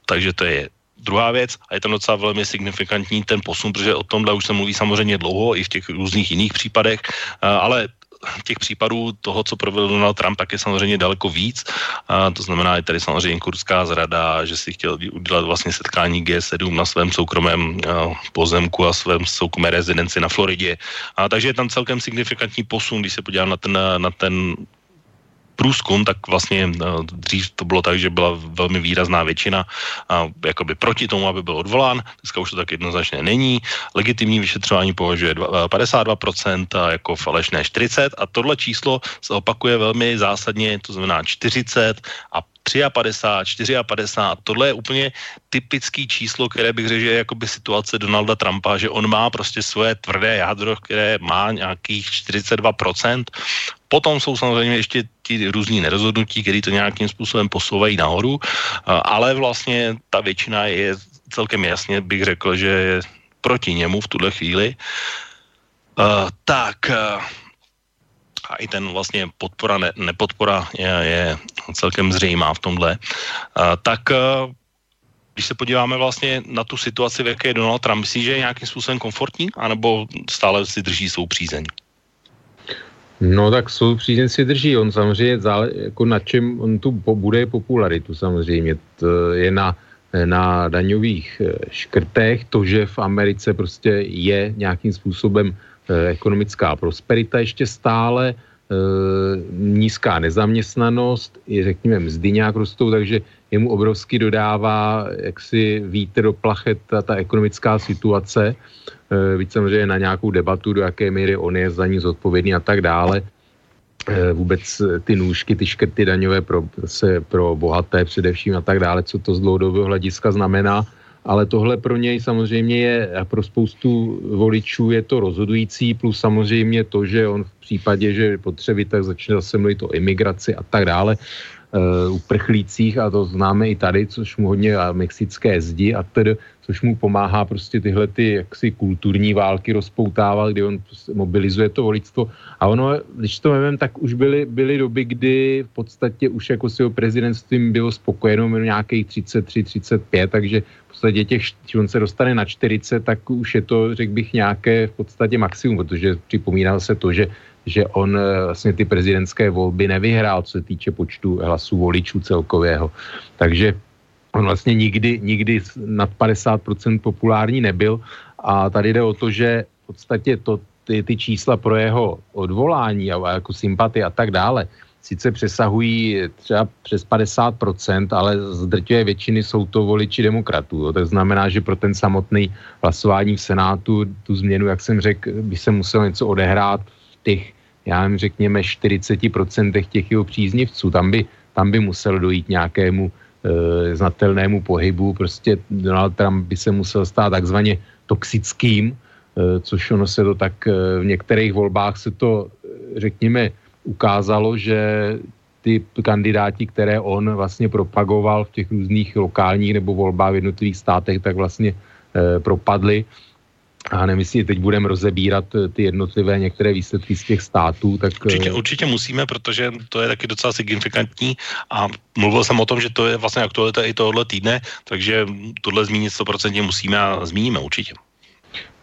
takže to je druhá věc, a je tam docela velmi signifikantní ten posun, protože o tomhle už se mluví samozřejmě dlouho i v těch různých jiných případech, ale těch případů toho, co provedl Donald Trump, tak je samozřejmě daleko víc. A to znamená, je tady samozřejmě kurská zrada, že si chtěl udělat vlastně setkání G7 na svém soukromém pozemku a svém soukromé rezidenci na Floridě. A takže je tam celkem signifikantní posun, když se podívám na ten, na ten průzkum, tak vlastně eh, dřív to bylo tak, že byla velmi výrazná většina a jakoby proti tomu, aby byl odvolán. Dneska už to tak jednoznačně není. Legitimní vyšetřování považuje 52% eh, a jako falešné 40 a tohle číslo se opakuje velmi zásadně, to znamená 40 a 53, 54, tohle je úplně typický číslo, které bych řekl, že je jakoby situace Donalda Trumpa, že on má prostě svoje tvrdé jádro, které má nějakých 42%. Potom jsou samozřejmě ještě ti různí nerozhodnutí, které to nějakým způsobem posouvají nahoru, ale vlastně ta většina je celkem jasně, bych řekl, že je proti němu v tuhle chvíli. Uh, tak, uh, a i ten vlastně podpora, ne, nepodpora je, je celkem zřejmá v tomhle, uh, tak když se podíváme vlastně na tu situaci, v jaké je Donald Trump, myslí, že je nějakým způsobem komfortní, anebo stále si drží svou přízeň? No tak svou přízeň si drží. On samozřejmě zále, jako na čem on tu bude popularitu samozřejmě. To je na, na daňových eh, škrtech, to, že v Americe prostě je nějakým způsobem Eh, ekonomická prosperita ještě stále, eh, nízká nezaměstnanost, i řekněme mzdy nějak rostou, takže jemu obrovsky dodává jaksi vítr do plachet ta, ta ekonomická situace, víc samozřejmě na nějakou debatu, do jaké míry on je za ní zodpovědný a tak dále. Vůbec ty nůžky, ty škrty daňové pro, se, pro bohaté především a tak dále, co to z dlouhodobého hlediska znamená ale tohle pro něj samozřejmě je, a pro spoustu voličů je to rozhodující, plus samozřejmě to, že on v případě, že potřebí, tak začne zase mluvit o imigraci a tak dále, uprchlících a to známe i tady, což mu hodně a mexické zdi a tedy, což mu pomáhá prostě tyhle ty jaksi kulturní války rozpoutávat, kdy on prostě mobilizuje to voličstvo. A ono, když to nevím, tak už byly, byly doby, kdy v podstatě už jako s jeho prezidentstvím bylo spokojeno nějakých 33, 35, takže podstatě těch, když on se dostane na 40, tak už je to, řekl bych, nějaké v podstatě maximum, protože připomínal se to, že, že on eh, vlastně ty prezidentské volby nevyhrál, co se týče počtu hlasů voličů celkového. Takže on vlastně nikdy, nikdy nad 50% populární nebyl a tady jde o to, že v podstatě to, ty, ty čísla pro jeho odvolání a, jako sympatie a tak dále, sice přesahují třeba přes 50%, ale z drtivé většiny jsou to voliči demokratů. To znamená, že pro ten samotný hlasování v Senátu tu změnu, jak jsem řekl, by se muselo něco odehrát v těch já nevím, řekněme 40% těch jeho příznivců. Tam by, tam by musel dojít nějakému znatelnému pohybu. Prostě Donald Trump by se musel stát takzvaně toxickým, e, což ono se to tak e, v některých volbách se to, řekněme, ukázalo, že ty kandidáti, které on vlastně propagoval v těch různých lokálních nebo volbách v jednotlivých státech, tak vlastně propadly a jestli teď budeme rozebírat eh, ty jednotlivé některé výsledky z těch států, tak... Určitě, eh, určitě musíme, protože to je taky docela signifikantní a mluvil jsem o tom, že to je vlastně aktualita i tohohle týdne, takže tohle zmínit 100% musíme a zmíníme určitě.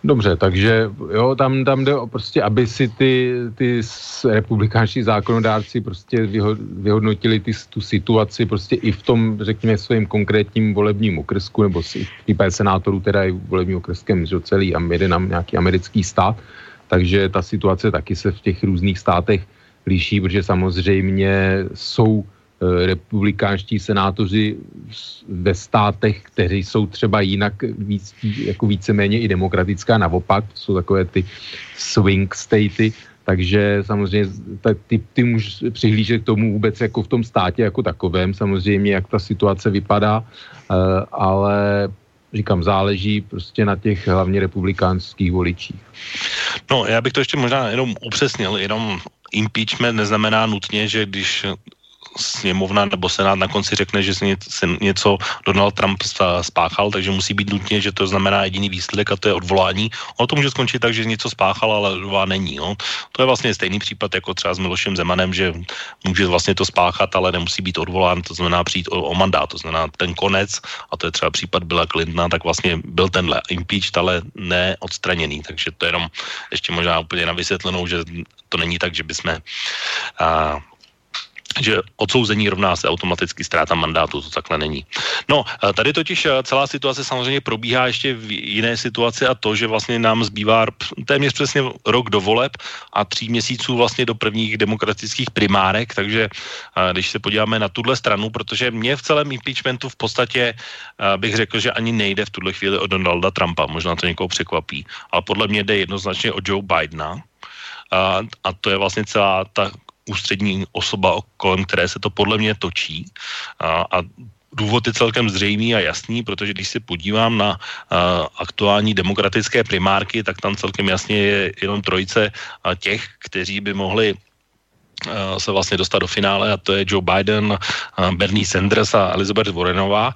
Dobře, takže jo, tam, tam jde o prostě, aby si ty, ty republikánští zákonodárci prostě vyhodnotili ty, tu situaci prostě i v tom, řekněme, svým konkrétním volebním okresku, nebo si případě senátorů teda i volebním okreskem, že celý jeden nějaký americký stát, takže ta situace taky se v těch různých státech liší, protože samozřejmě jsou republikánští senátoři ve státech, kteří jsou třeba jinak víc, jako víceméně i demokratická, naopak, jsou takové ty swing statey, takže samozřejmě ty, ty můžeš přihlížet k tomu vůbec jako v tom státě jako takovém, samozřejmě, jak ta situace vypadá, eh, ale říkám, záleží prostě na těch hlavně republikánských voličích. No, já bych to ještě možná jenom upřesnil, jenom impeachment neznamená nutně, že když sněmovna nebo senát na konci řekne, že si něco Donald Trump spáchal, takže musí být nutně, že to znamená jediný výsledek a to je odvolání. Ono to může skončit tak, že něco spáchal, ale odvolá není. No. To je vlastně stejný případ jako třeba s Milošem Zemanem, že může vlastně to spáchat, ale nemusí být odvolán, to znamená přijít o, o mandát, to znamená ten konec, a to je třeba případ Billa Clintona, tak vlastně byl tenhle impeached, ale neodstraněný. Takže to je jenom ještě možná úplně na vysvětlenou, že to není tak, že bychom a, že odsouzení rovná se automaticky ztráta mandátu, to takhle není. No, tady totiž celá situace samozřejmě probíhá ještě v jiné situaci a to, že vlastně nám zbývá téměř přesně rok do voleb a tří měsíců vlastně do prvních demokratických primárek, takže když se podíváme na tuhle stranu, protože mě v celém impeachmentu v podstatě bych řekl, že ani nejde v tuhle chvíli o Donalda Trumpa, možná to někoho překvapí, ale podle mě jde jednoznačně o Joe Bidena, a, a to je vlastně celá ta ústřední osoba, kolem které se to podle mě točí. A, a důvod je celkem zřejmý a jasný, protože když se podívám na uh, aktuální demokratické primárky, tak tam celkem jasně je jenom trojice uh, těch, kteří by mohli se vlastně dostat do finále a to je Joe Biden, Bernie Sanders a Elizabeth Warrenová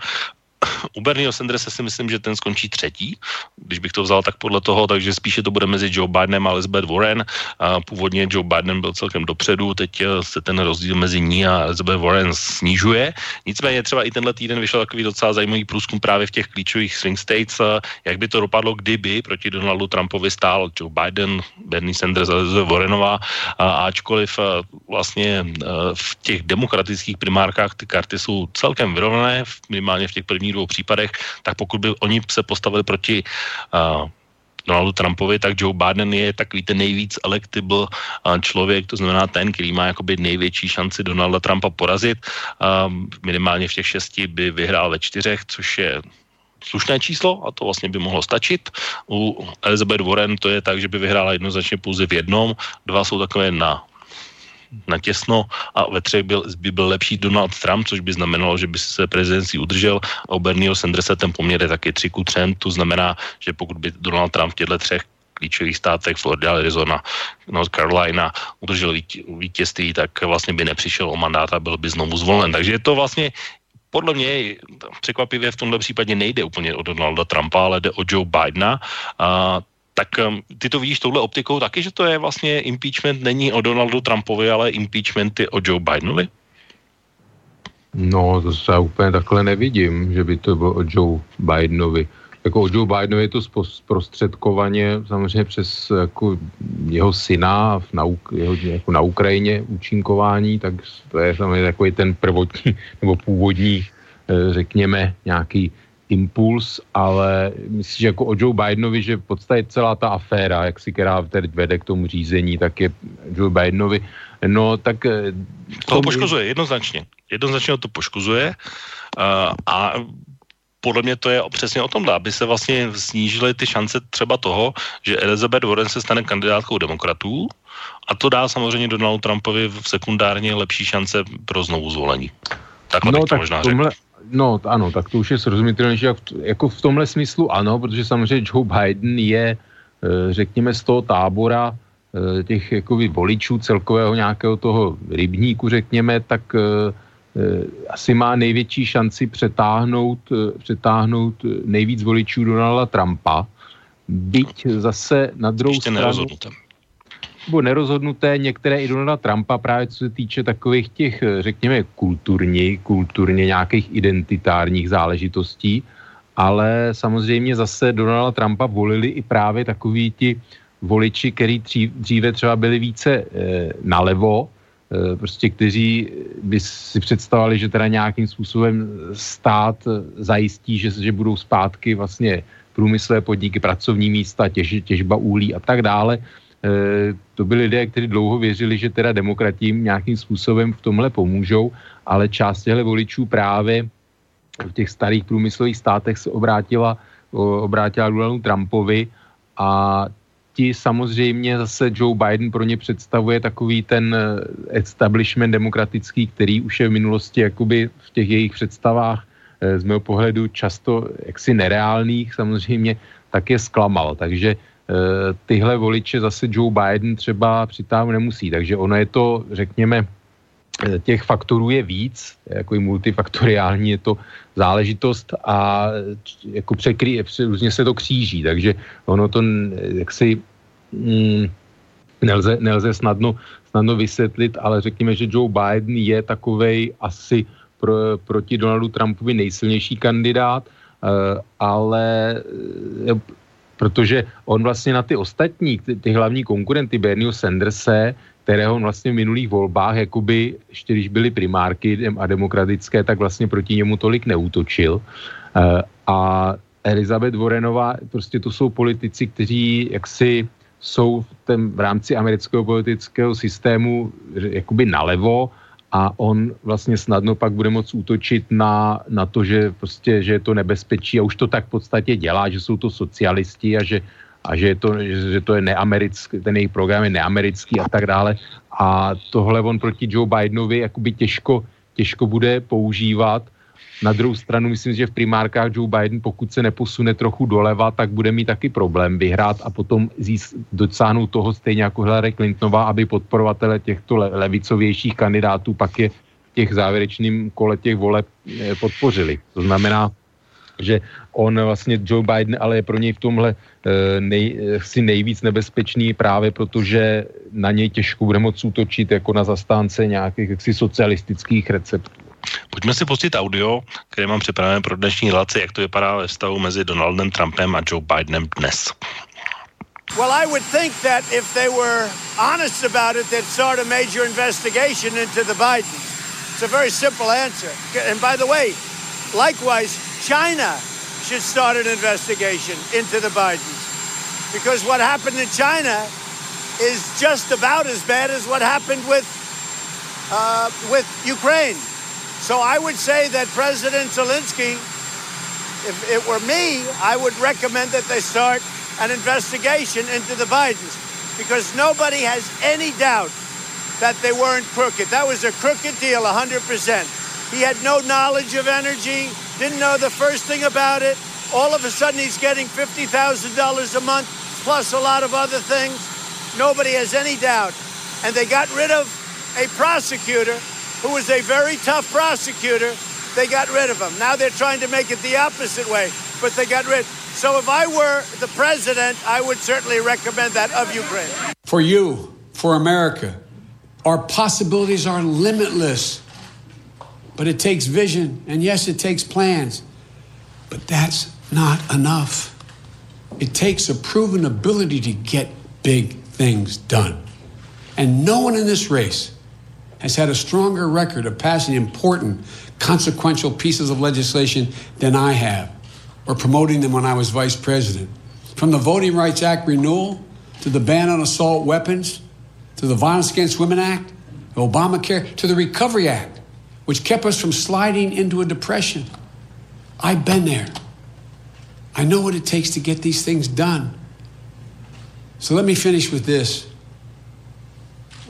u Bernieho Sandersa si myslím, že ten skončí třetí, když bych to vzal tak podle toho, takže spíše to bude mezi Joe Bidenem a Elizabeth Warren. A původně Joe Biden byl celkem dopředu, teď eh, se ten rozdíl mezi ní a Elizabeth Warren snižuje. Nicméně třeba i tenhle týden vyšel takový docela zajímavý průzkum právě v těch klíčových swing states, eh, jak by to dopadlo, kdyby proti Donaldu Trumpovi stál Joe Biden, Bernie Sanders a Elizabeth Warrenová, a ačkoliv eh, vlastně v těch demokratických primárkách ty karty jsou celkem vyrovnané, minimálně v těch prvních dvou případech, tak pokud by oni se postavili proti uh, Donaldu Trumpovi, tak Joe Biden je takový ten nejvíc electable člověk, to znamená ten, který má jakoby největší šanci Donalda Trumpa porazit. Minimálně v těch šesti by vyhrál ve čtyřech, což je slušné číslo a to vlastně by mohlo stačit. U Elizabeth Warren to je tak, že by vyhrála jednoznačně pouze v jednom, dva jsou takové na natěsno a ve třech byl, by byl lepší Donald Trump, což by znamenalo, že by se prezidencí udržel a u Bernieho Sandersa ten poměr je taky 3 ku 3, to znamená, že pokud by Donald Trump v těchto třech klíčových státech, Florida, Arizona, North Carolina, udržel vítězství, tak vlastně by nepřišel o mandát a byl by znovu zvolen. Takže je to vlastně podle mě překvapivě v tomhle případě nejde úplně o Donalda Trumpa, ale jde o Joe Bidena. A tak ty to vidíš touhle optikou taky, že to je vlastně impeachment není o Donaldu Trumpovi, ale impeachment je o Joe Bidenovi? No, to se úplně takhle nevidím, že by to bylo o Joe Bidenovi. Jako o Joe Bidenovi je to zprostředkovaně samozřejmě přes jako jeho syna v na, jeho, jako na Ukrajině účinkování, tak to je samozřejmě takový ten prvotní nebo původní, eh, řekněme, nějaký impuls, ale myslím, že jako o Joe Bidenovi, že v podstatě celá ta aféra, jak si která teď vede k tomu řízení, tak je Joe Bidenovi, no tak... Eh, to poškozuje, jednoznačně. Jednoznačně to poškozuje uh, a podle mě to je přesně o tomhle, aby se vlastně snížily ty šance třeba toho, že Elizabeth Warren se stane kandidátkou demokratů a to dá samozřejmě Donaldu Trumpovi v sekundárně lepší šance pro znovu zvolení. Takhle no, tak možná tomhle, No ano, tak to už je srozumitelnější. Jako v tomhle smyslu ano, protože samozřejmě Joe Biden je, eh, řekněme, z toho tábora eh, těch jakoby voličů celkového nějakého toho rybníku, řekněme, tak eh, asi má největší šanci přetáhnout, přetáhnout nejvíc voličů Donalda Trumpa. Byť zase na druhou Ještě stranu nebo nerozhodnuté některé i Donalda Trumpa právě co se týče takových těch, řekněme, kulturní, kulturně nějakých identitárních záležitostí, ale samozřejmě zase Donalda Trumpa volili i právě takový ti voliči, který dříve třeba byli více e, nalevo, e, prostě kteří by si představovali, že teda nějakým způsobem stát zajistí, že, že budou zpátky vlastně průmyslové podniky, pracovní místa, těž, těžba uhlí a tak dále. Eh, to byli lidé, kteří dlouho věřili, že teda demokratím nějakým způsobem v tomhle pomůžou, ale část těchto voličů právě v těch starých průmyslových státech se obrátila, obrátila Donaldu Trumpovi a ti samozřejmě zase Joe Biden pro ně představuje takový ten eh, establishment demokratický, který už je v minulosti jakoby v těch jejich představách eh, z mého pohledu často jaksi nereálných samozřejmě, tak je zklamal. Takže Eh, tyhle voliče zase Joe Biden třeba přitáhnout nemusí. Takže ono je to, řekněme, eh, těch faktorů je víc, jako i multifaktoriální je to záležitost a jako překrý, různě se to kříží, takže ono to jaksi mm, nelze, nelze snadno, snadno vysvětlit, ale řekněme, že Joe Biden je takovej asi pro, proti Donaldu Trumpovi nejsilnější kandidát, ale protože on vlastně na ty ostatní, ty, ty hlavní konkurenty Bernieho Sanderse, kterého on vlastně v minulých volbách, jakoby, ještě když byly primárky a demokratické, tak vlastně proti němu tolik neútočil. Uh, a Elizabeth Warrenová, prostě to jsou politici, kteří jaksi jsou v, tém, v rámci amerického politického systému jakoby nalevo a on vlastně snadno pak bude moct útočit na, na to, že prostě, že je to nebezpečí a už to tak v podstatě dělá, že jsou to socialisti a že, a že, je to, že, to je neamerický, ten jejich program je neamerický a tak dále. A tohle on proti Joe Bidenovi jakoby těžko, těžko bude používat na druhou stranu myslím, že v primárkách Joe Biden, pokud se neposune trochu doleva, tak bude mít taky problém vyhrát a potom zís, docáhnout toho stejně jako Hillary Clintonová, aby podporovatele těchto le, levicovějších kandidátů pak je těch závěrečným kole těch voleb eh, podpořili. To znamená, že on vlastně Joe Biden, ale je pro něj v tomhle eh, nej, si nejvíc nebezpečný právě protože na něj těžko bude moc útočit jako na zastánce nějakých jaksi socialistických receptů. Pojďme si pustit audio, které mám připravené pro dnešní relaci, jak to vypadá ve stavu mezi Donaldem Trumpem a Joe Bidenem dnes. Well, I would think that if they were honest about it, they'd start a major investigation into the Bidens. It's a very simple answer. And by the way, likewise, China should start an investigation into the Bidens. Because what happened in China is just about as bad as what happened with, uh, with Ukraine. So I would say that President Zelensky, if it were me, I would recommend that they start an investigation into the Bidens because nobody has any doubt that they weren't crooked. That was a crooked deal, 100%. He had no knowledge of energy, didn't know the first thing about it. All of a sudden, he's getting $50,000 a month, plus a lot of other things. Nobody has any doubt. And they got rid of a prosecutor who was a very tough prosecutor, they got rid of him. Now they're trying to make it the opposite way, but they got rid. So if I were the president, I would certainly recommend that of Ukraine. For you, for America, our possibilities are limitless. But it takes vision, and yes, it takes plans. But that's not enough. It takes a proven ability to get big things done. And no one in this race has had a stronger record of passing important, consequential pieces of legislation than I have, or promoting them when I was vice president. From the Voting Rights Act renewal to the ban on assault weapons to the Violence Against Women Act, Obamacare to the Recovery Act, which kept us from sliding into a depression. I've been there. I know what it takes to get these things done. So let me finish with this.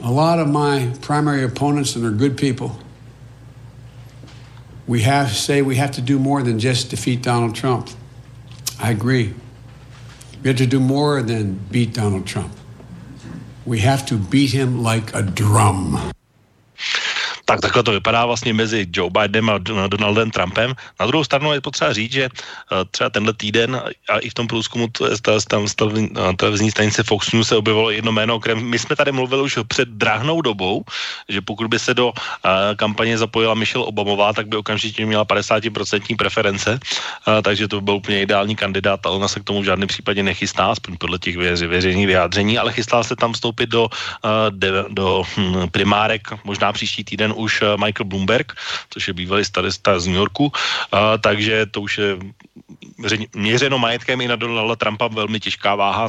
A lot of my primary opponents, and they're good people, we have say we have to do more than just defeat Donald Trump. I agree. We have to do more than beat Donald Trump. We have to beat him like a drum. Tak takhle to vypadá vlastně mezi Joe Bidenem a Donaldem Trumpem. Na druhou stranu je potřeba říct, že eh, třeba tenhle týden a i v tom průzkumu tam televizní stanice Fox News se objevilo jedno jméno, které my jsme tady mluvili už před drahnou dobou, že pokud by se do eh, kampaně zapojila Michelle Obamová, tak by okamžitě měla 50% preference, eh, takže to by byl úplně ideální kandidát, ale ona se k tomu v žádném případě nechystá, aspoň podle těch veřejných vyjádření, ale chystá se tam vstoupit do, do, do hm, primárek možná příští týden už eh, Michael Bloomberg, což je bývalý starista z New Yorku, a, takže to už je měřeno majetkem i na Donalda Trumpa velmi těžká váha,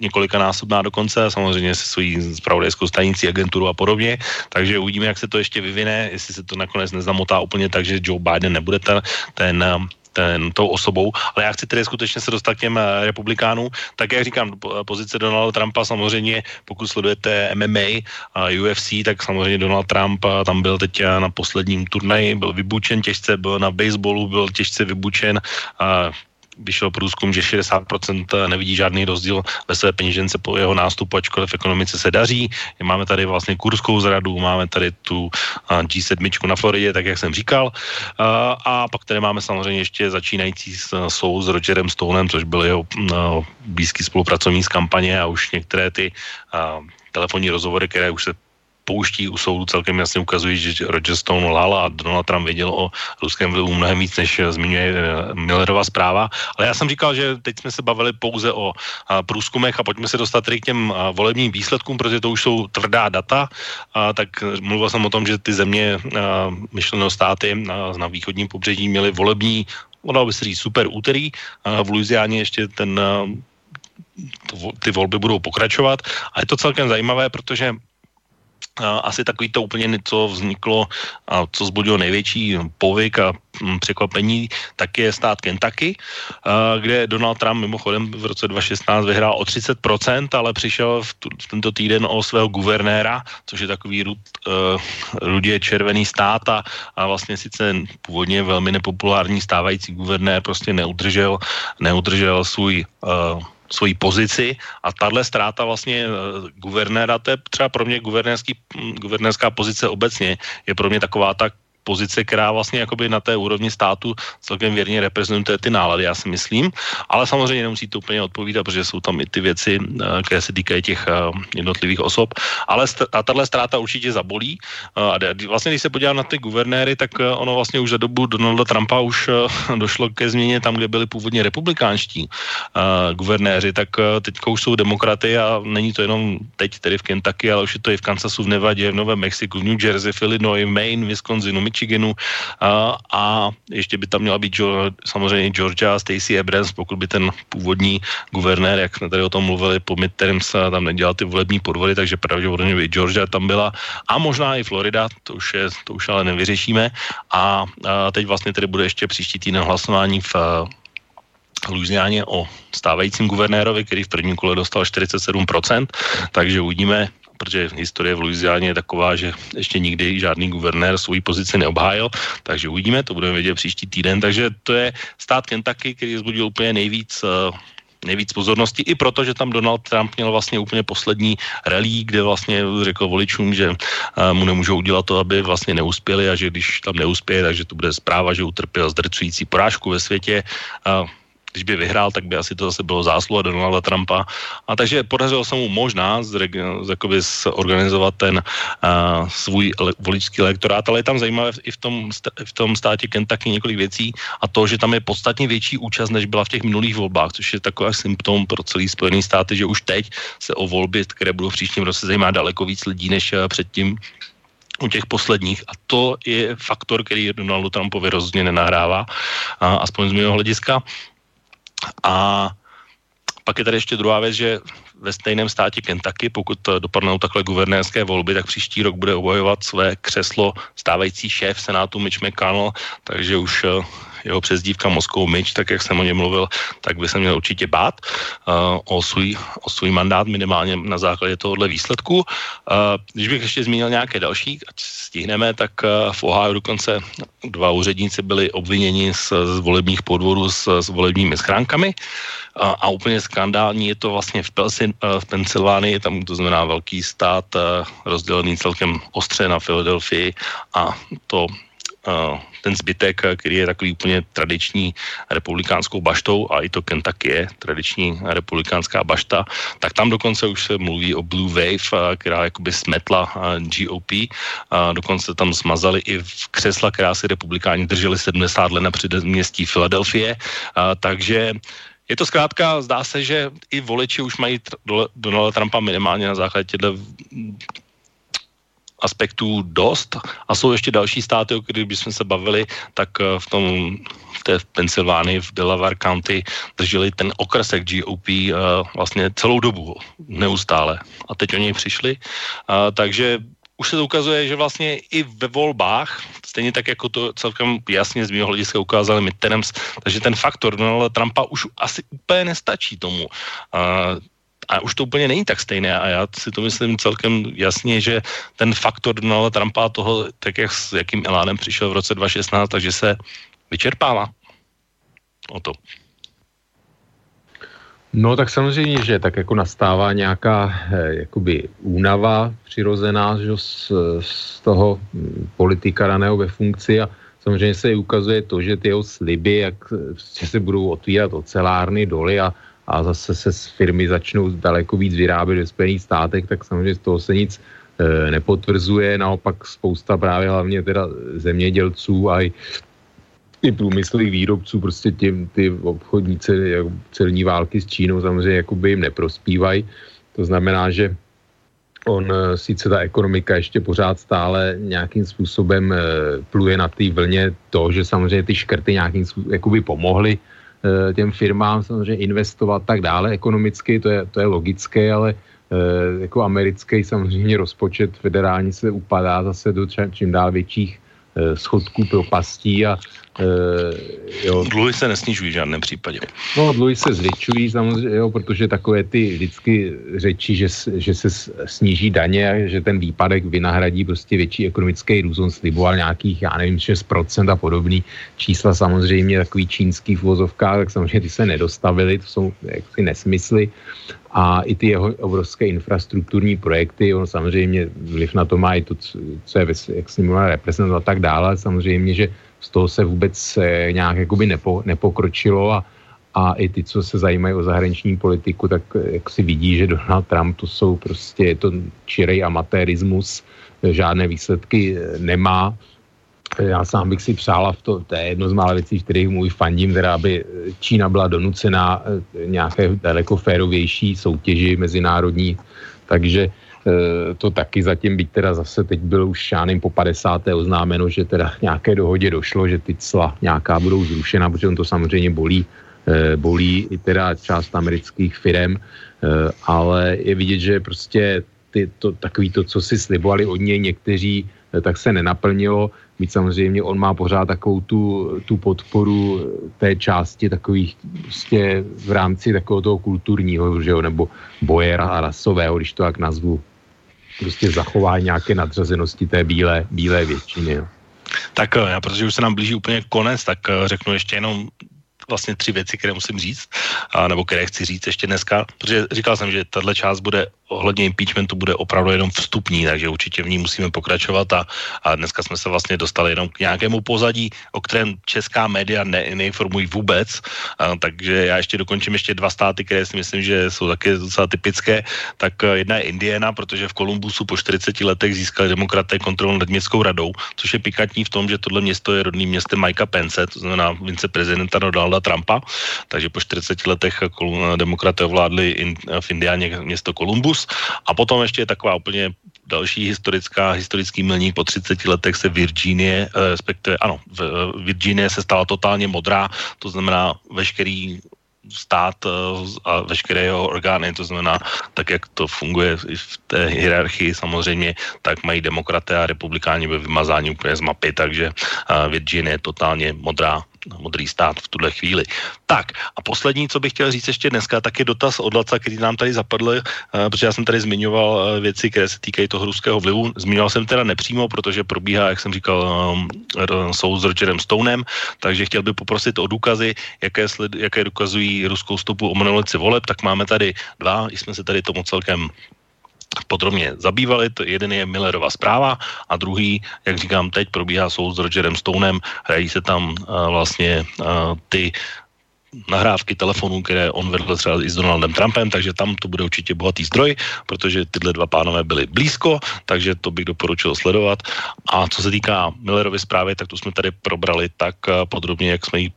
několikanásobná dokonce, samozřejmě se svojí spravodajskou stanicí, agenturu a podobně, takže uvidíme, jak se to ještě vyvine, jestli se to nakonec nezamotá úplně tak, že Joe Biden nebude ten, ten ten, tou osobou, ale já chci tedy skutečně se dostat k těm eh, republikánům. Tak jak říkám, pozice Donalda Trumpa samozřejmě, pokud sledujete MMA a UFC, tak samozřejmě Donald Trump eh, tam byl teď eh, na posledním turnaji, byl vybučen těžce, byl na baseballu, byl těžce vybučen. A vyšel průzkum, že 60% nevidí žádný rozdíl ve své peněžence po jeho nástupu, ačkoliv v ekonomice se daří. Máme tady vlastně kurskou zradu, máme tady tu G7 na Floridě, tak jak jsem říkal. A pak tady máme samozřejmě ještě začínající soud s Rogerem Stonem, což byl jeho blízký spolupracovník z kampaně a už některé ty telefonní rozhovory, které už se pouští u soudu celkem jasně ukazují, že Roger Stone lal a Donald Trump věděl o ruském vlivu mnohem víc, než zmiňuje eh, Millerova zpráva. Ale já jsem říkal, že teď jsme se bavili pouze o průzkumech a pojďme se dostat tedy k těm volebním výsledkům, protože to už jsou tvrdá data. A tak mluvil jsem o tom, že ty země, myšleno státy na východním pobřeží měly volební ono by se říct super úterý. V Louisianě ještě ten ty volby budou pokračovat. A je to celkem zajímavé, protože asi takový to úplně něco vzniklo a co zbudilo největší povyk a mm, překvapení, tak je stát Kentucky, kde Donald Trump mimochodem v roce 2016 vyhrál o 30%, ale přišel v, tu, v tento týden o svého guvernéra, což je takový rud, uh, rudě červený stát a, a vlastně sice původně velmi nepopulární stávající guvernér prostě neudržel, neudržel svůj uh, svoji pozici a tahle ztráta vlastně eh, guvernéra, to je třeba pro mě hm, guvernérská pozice obecně, je pro mě taková tak pozice, která vlastně jakoby na té úrovni státu celkem věrně reprezentuje ty nálady, já si myslím, ale samozřejmě nemusí to úplně odpovídat, protože jsou tam i ty věci, eh, které se týkají těch eh, jednotlivých osob, ale a tahle ztráta určitě zabolí. A vlastně, když se podívám na ty guvernéry, tak eh, ono vlastně už za dobu Donalda Trumpa už došlo ke změně tam, kde byli původně republikánští guvernéři, tak teďka už jsou demokraty a není to jenom teď tedy v Kentucky, ale už je to i v Kansasu, v Nevadě, v Novém Mexiku, v New Jersey, v Illinois, Maine, Wisconsinu, Michiganu. A, a ještě by tam měla být samozřejmě Georgia a Stacey Abrams, pokud by ten původní guvernér, jak jsme tady o tom mluvili, po midterms tam nedělal ty volební podvody, takže pravděpodobně by Georgia tam byla. A možná i Florida, to už, je, to už ale nevyřešíme. A, a teď vlastně tedy bude ještě příští týden hlasování v Louisianě o stávajícím guvernérovi, který v prvním kole dostal 47%, takže uvidíme, protože historie v Louisianě je taková, že ještě nikdy žádný guvernér svou pozici neobhájil, takže uvidíme, to budeme vědět příští týden, takže to je stát Kentucky, který zbudil úplně nejvíc uh, nejvíc pozornosti, i proto, že tam Donald Trump měl vlastně úplně poslední rally, kde vlastně řekl voličům, že uh, mu nemůžou udělat to, aby vlastně neuspěli a že když tam neuspěje, takže to bude zpráva, že utrpěl zdrcující porážku ve světě. Uh, když by vyhrál, tak by asi to zase bylo zásluha Donalda Trumpa. A takže podařilo se mu možná zorganizovat ten uh, svůj le, voličský elektorát, ale je tam zajímavé i v tom, v tom státě Kentucky několik věcí a to, že tam je podstatně větší účast, než byla v těch minulých volbách, což je takový symptom pro celý Spojený státy, že už teď se o volby, které budou v příštím roce zajímá daleko víc lidí než předtím u těch posledních a to je faktor, který Donaldu Trumpovi rozhodně nenahrává, a, aspoň z mého hlediska. A pak je tady ještě druhá věc, že ve stejném státě Kentucky, pokud dopadnou takhle guvernérské volby, tak příští rok bude obhajovat své křeslo stávající šéf Senátu Mitch McConnell, takže už eh, jeho přezdívka Moskou myč, tak jak jsem o něm mluvil, tak by se měl určitě bát uh, o, svůj, o svůj mandát minimálně na základě tohohle výsledku. Uh, když bych ještě zmínil nějaké další, ať stihneme, tak uh, v Ohio dokonce dva úředníci byli obviněni z, z volebních podvodů s, s volebními schránkami a, a úplně skandální je to vlastně v, Pelsin, v Pensylvánii, tam to znamená velký stát rozdělený celkem ostře na Filadelfii a to ten zbytek, který je takový úplně tradiční republikánskou baštou a i to Kentucky je tradiční republikánská bašta, tak tam dokonce už se mluví o Blue Wave, která jakoby smetla GOP, a dokonce tam smazali i v křesla, která si republikáni drželi 70 let na předměstí Filadelfie, takže je to zkrátka, zdá se, že i voliči už mají Donalda Trumpa minimálně na základě těchto aspektů dost a jsou ještě další státy, o kterých bychom se bavili, tak eh, v tom v té Pensylvánii, v Delaware County drželi ten okresek GOP eh, vlastně celou dobu, neustále. A teď oni přišli, uh, takže už se to ukazuje, že vlastně i ve volbách, stejně tak jako to celkem jasně z mého hlediska ukázali midterms, takže ten faktor Donalda Trumpa už asi úplně nestačí tomu. A už to úplně není tak stejné. A já si to myslím celkem jasně, že ten faktor Donalda Trumpa toho, tak jak s jakým elánem přišel v roce 2016, takže se vyčerpává. O to. No tak samozřejmě, že tak jako nastává nějaká eh, jakoby únava přirozená že z, z toho hm, politika daného ve funkci. A samozřejmě se ukazuje to, že ty jeho sliby, jak že se budou otvírat ocelárny, doly a a zase se z firmy začnou daleko víc vyrábět ve Spojených státech, tak samozřejmě z toho se nic e, nepotvrzuje. Naopak spousta právě hlavně teda zemědělců a i, i průmyslových výrobců, prostě tím, ty obchodníci celní války s Čínou samozřejmě jakoby jim neprospívají. To znamená, že on e, sice ta ekonomika ještě pořád stále nějakým způsobem e, pluje na té vlně to, že samozřejmě ty škrty nějakým způsobem jakoby pomohly Eh, těm firmám samozřejmě investovat tak dále ekonomicky, to je, to je logické, ale eh, jako americký samozřejmě rozpočet federální se upadá zase do čím dál větších eh, schodků propastí a Uh, jo. Dluhy se nesnižují v žádném případě. No, dluhy se zvětšují samozřejmě, jo, protože takové ty vždycky řeči, že, že se sníží daně a že ten výpadek vynahradí prostě větší ekonomický růst. On sliboval nějakých, já nevím, 6% a podobný čísla samozřejmě takový čínský v vozovkách, tak samozřejmě ty se nedostavily, to jsou jaksi nesmysly a i ty jeho obrovské infrastrukturní projekty, on samozřejmě vliv na to má i to, co je, jak s ním reprezentovat a tak dále, samozřejmě, že z toho se vůbec eh, nějak jakoby nepo, nepokročilo a, a i ty, co se zajímají o zahraniční politiku, tak eh, jak si vidí, že Donald Trump to jsou prostě, je to čirej amatérismus, eh, žádné výsledky nemá. Já sám bych si přála, v to, to je jedno z mála věcí, kterých můj fandím, která by Čína byla donucena nějaké daleko férovější soutěži mezinárodní, takže Eh, to taky zatím, byť teda zase teď byl už šáným po 50. oznámeno, že teda nějaké dohodě došlo, že ty cla nějaká budou zrušena, protože on to samozřejmě bolí, eh, bolí i teda část amerických firm, eh, ale je vidět, že prostě ty, to, takový to, co si slibovali od něj někteří, tak se nenaplnilo. Mít samozřejmě on má pořád takovou tu, tu podporu té části takových prostě v rámci takového toho kulturního, že jo, nebo boje rasového, když to tak nazvu prostě zachování nějaké nadřazenosti té bílé, bílé většiny. Jo. Tak eh, já, protože už se nám blíží úplně konec, tak eh, řeknu ještě jenom vlastně tři věci, které musím říct, a, nebo které chci říct ještě dneska, protože říkal jsem, že tahle část bude ohledně impeachmentu bude opravdu jenom vstupní, takže určitě v ní musíme pokračovat a, a dneska jsme se vlastně dostali jenom k nějakému pozadí, o kterém česká média ne, neinformují vůbec, a, takže já ještě dokončím ještě dva státy, které si myslím, že jsou také docela typické, tak eh, jedna je Indiana, protože v Kolumbusu po 40 letech získali demokraté kontrolu nad městskou radou, což je pikantní v tom, že tohle město je rodným městem Mikea Pence, to znamená vince prezidenta Donalda Trumpa, takže po 40 letech demokraté ovládli in, v Indiáně město Kolumbus a potom ještě taková úplně další historická, historický milník. Po 30 letech se Virginie, eh, respektive ano, eh, Virginie se stala totálně modrá, to znamená veškerý stát eh, a veškeré jeho orgány, to znamená, tak jak to funguje v té hierarchii samozřejmě, tak mají demokraté a republikáni ve vymazání úplně z mapy, takže Virginie je totálně modrá modrý stát v tuhle chvíli. Tak a poslední, co bych chtěl říct ještě dneska, tak je dotaz od Laca, který nám tady zapadl, uh, protože já jsem tady zmiňoval uh, věci, které se týkají toho ruského vlivu. Zmiňoval jsem teda nepřímo, protože probíhá, jak jsem říkal, um, soud s Rogerem Stonem, takže chtěl bych poprosit o důkazy, jaké, sled, jaké dokazují ruskou stopu o monolici voleb, tak máme tady dva, jsme se tady tomu celkem podrobně zabývali. To jeden je Millerova zpráva a druhý, jak říkám, teď probíhá soud s Rogerem Stonem, hrají se tam uh, vlastně uh, ty nahrávky telefonů, které on vedl třeba i s Donaldem Trumpem, takže tam to bude určitě bohatý zdroj, protože tyhle dva pánové byli blízko, takže to bych doporučil sledovat. A co se týká Millerovy zprávy, tak tu jsme tady probrali tak eh, podrobně, jak jsme ji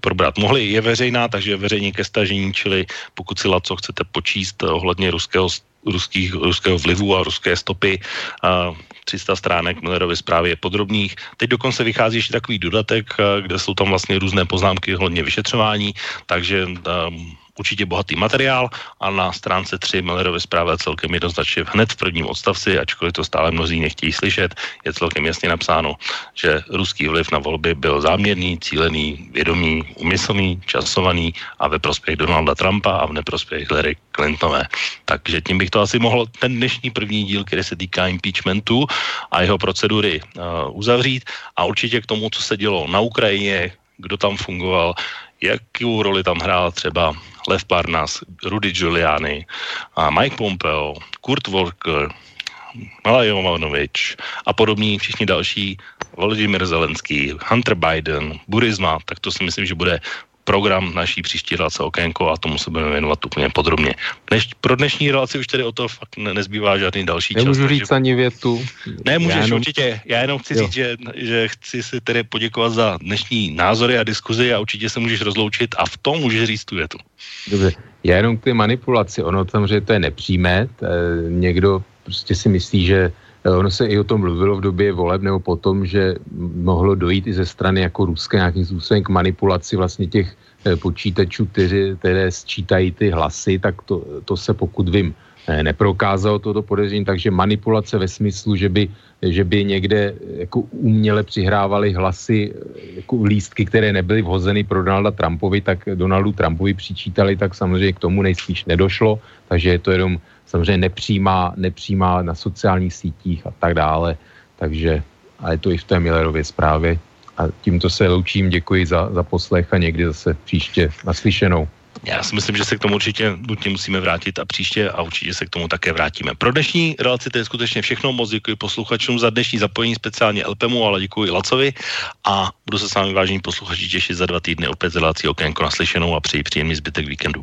probrat mohli. Je veřejná, takže je veřejně ke stažení, čili pokud si co chcete počíst ohledně ruského ruských, ruského vlivu a ruské stopy. A 300 stránek Millerovy zprávy je podrobných. Teď dokonce vychází ještě takový dodatek, kde jsou tam vlastně různé poznámky hodně vyšetřování, takže um, určitě bohatý materiál a na stránce 3 Millerovy zprávy celkem jednoznačně hned v prvním odstavci, ačkoliv to stále mnozí nechtějí slyšet, je celkem jasně napsáno, že ruský vliv na volby byl záměrný, cílený, vědomý, umyslný, časovaný a ve prospěch Donalda Trumpa a v neprospěch Hillary Clintonové. Takže tím bych to asi mohl ten dnešní první díl, který se týká impeachmentu a jeho procedury uh, uzavřít a určitě k tomu, co se dělo na Ukrajině, kdo tam fungoval, jakou roli tam hrál třeba Lev Parnas, Rudy Giuliani a Mike Pompeo, Kurt Volker, Mala Jovanovič a podobní všichni další, Volodymyr Zelenský, Hunter Biden, Burisma, tak to si myslím, že bude program naší příští relace Okénko a tomu se budeme věnovat úplně podrobně. Dneš, pro dnešní relaci už tedy o to fakt ne, nezbývá žádný další Nemůžu čas. Nemůžu říct takže... ani větu. Ne, můžeš já jenom... určitě. Já jenom chci jo. říct, že, že chci si tedy poděkovat za dnešní názory a diskuzi a určitě se můžeš rozloučit a v tom můžeš říct tu větu. Dobře. Já jenom k té manipulaci. Ono samozřejmě to je nepřímé. Někdo prostě si myslí, že Eh, ono se i o tom mluvilo v době voleb nebo potom, že mohlo dojít i ze strany jako ruské nějakým způsobem k manipulaci vlastně těch eh, počítačů, kteří, které sčítají ty hlasy, tak to, to se pokud vím eh, neprokázalo toto podezření, takže manipulace ve smyslu, že by, že by někde jako uměle přihrávali hlasy jako lístky, které nebyly vhozeny pro Donalda Trumpovi, tak Donaldu Trumpovi přičítali, tak samozřejmě k tomu nejspíš nedošlo, takže je to jenom samozřejmě nepřímá, nepřímá na sociálních sítích a tak dále. Takže a je to i v té Millerově zprávě. A tímto se loučím, děkuji za, za poslech a někdy zase příště naslyšenou. Já si myslím, že se k tomu určitě nutně musíme vrátit a příště a určitě se k tomu také vrátíme. Pro dnešní relaci to je skutečně všechno. Moc děkuji posluchačům za dnešní zapojení, speciálně Elpemu, ale děkuji i Lacovi a budu se s vámi vážení posluchači těšit za dva týdny opět z relací Okénko naslyšenou a přeji příjemný zbytek víkendu.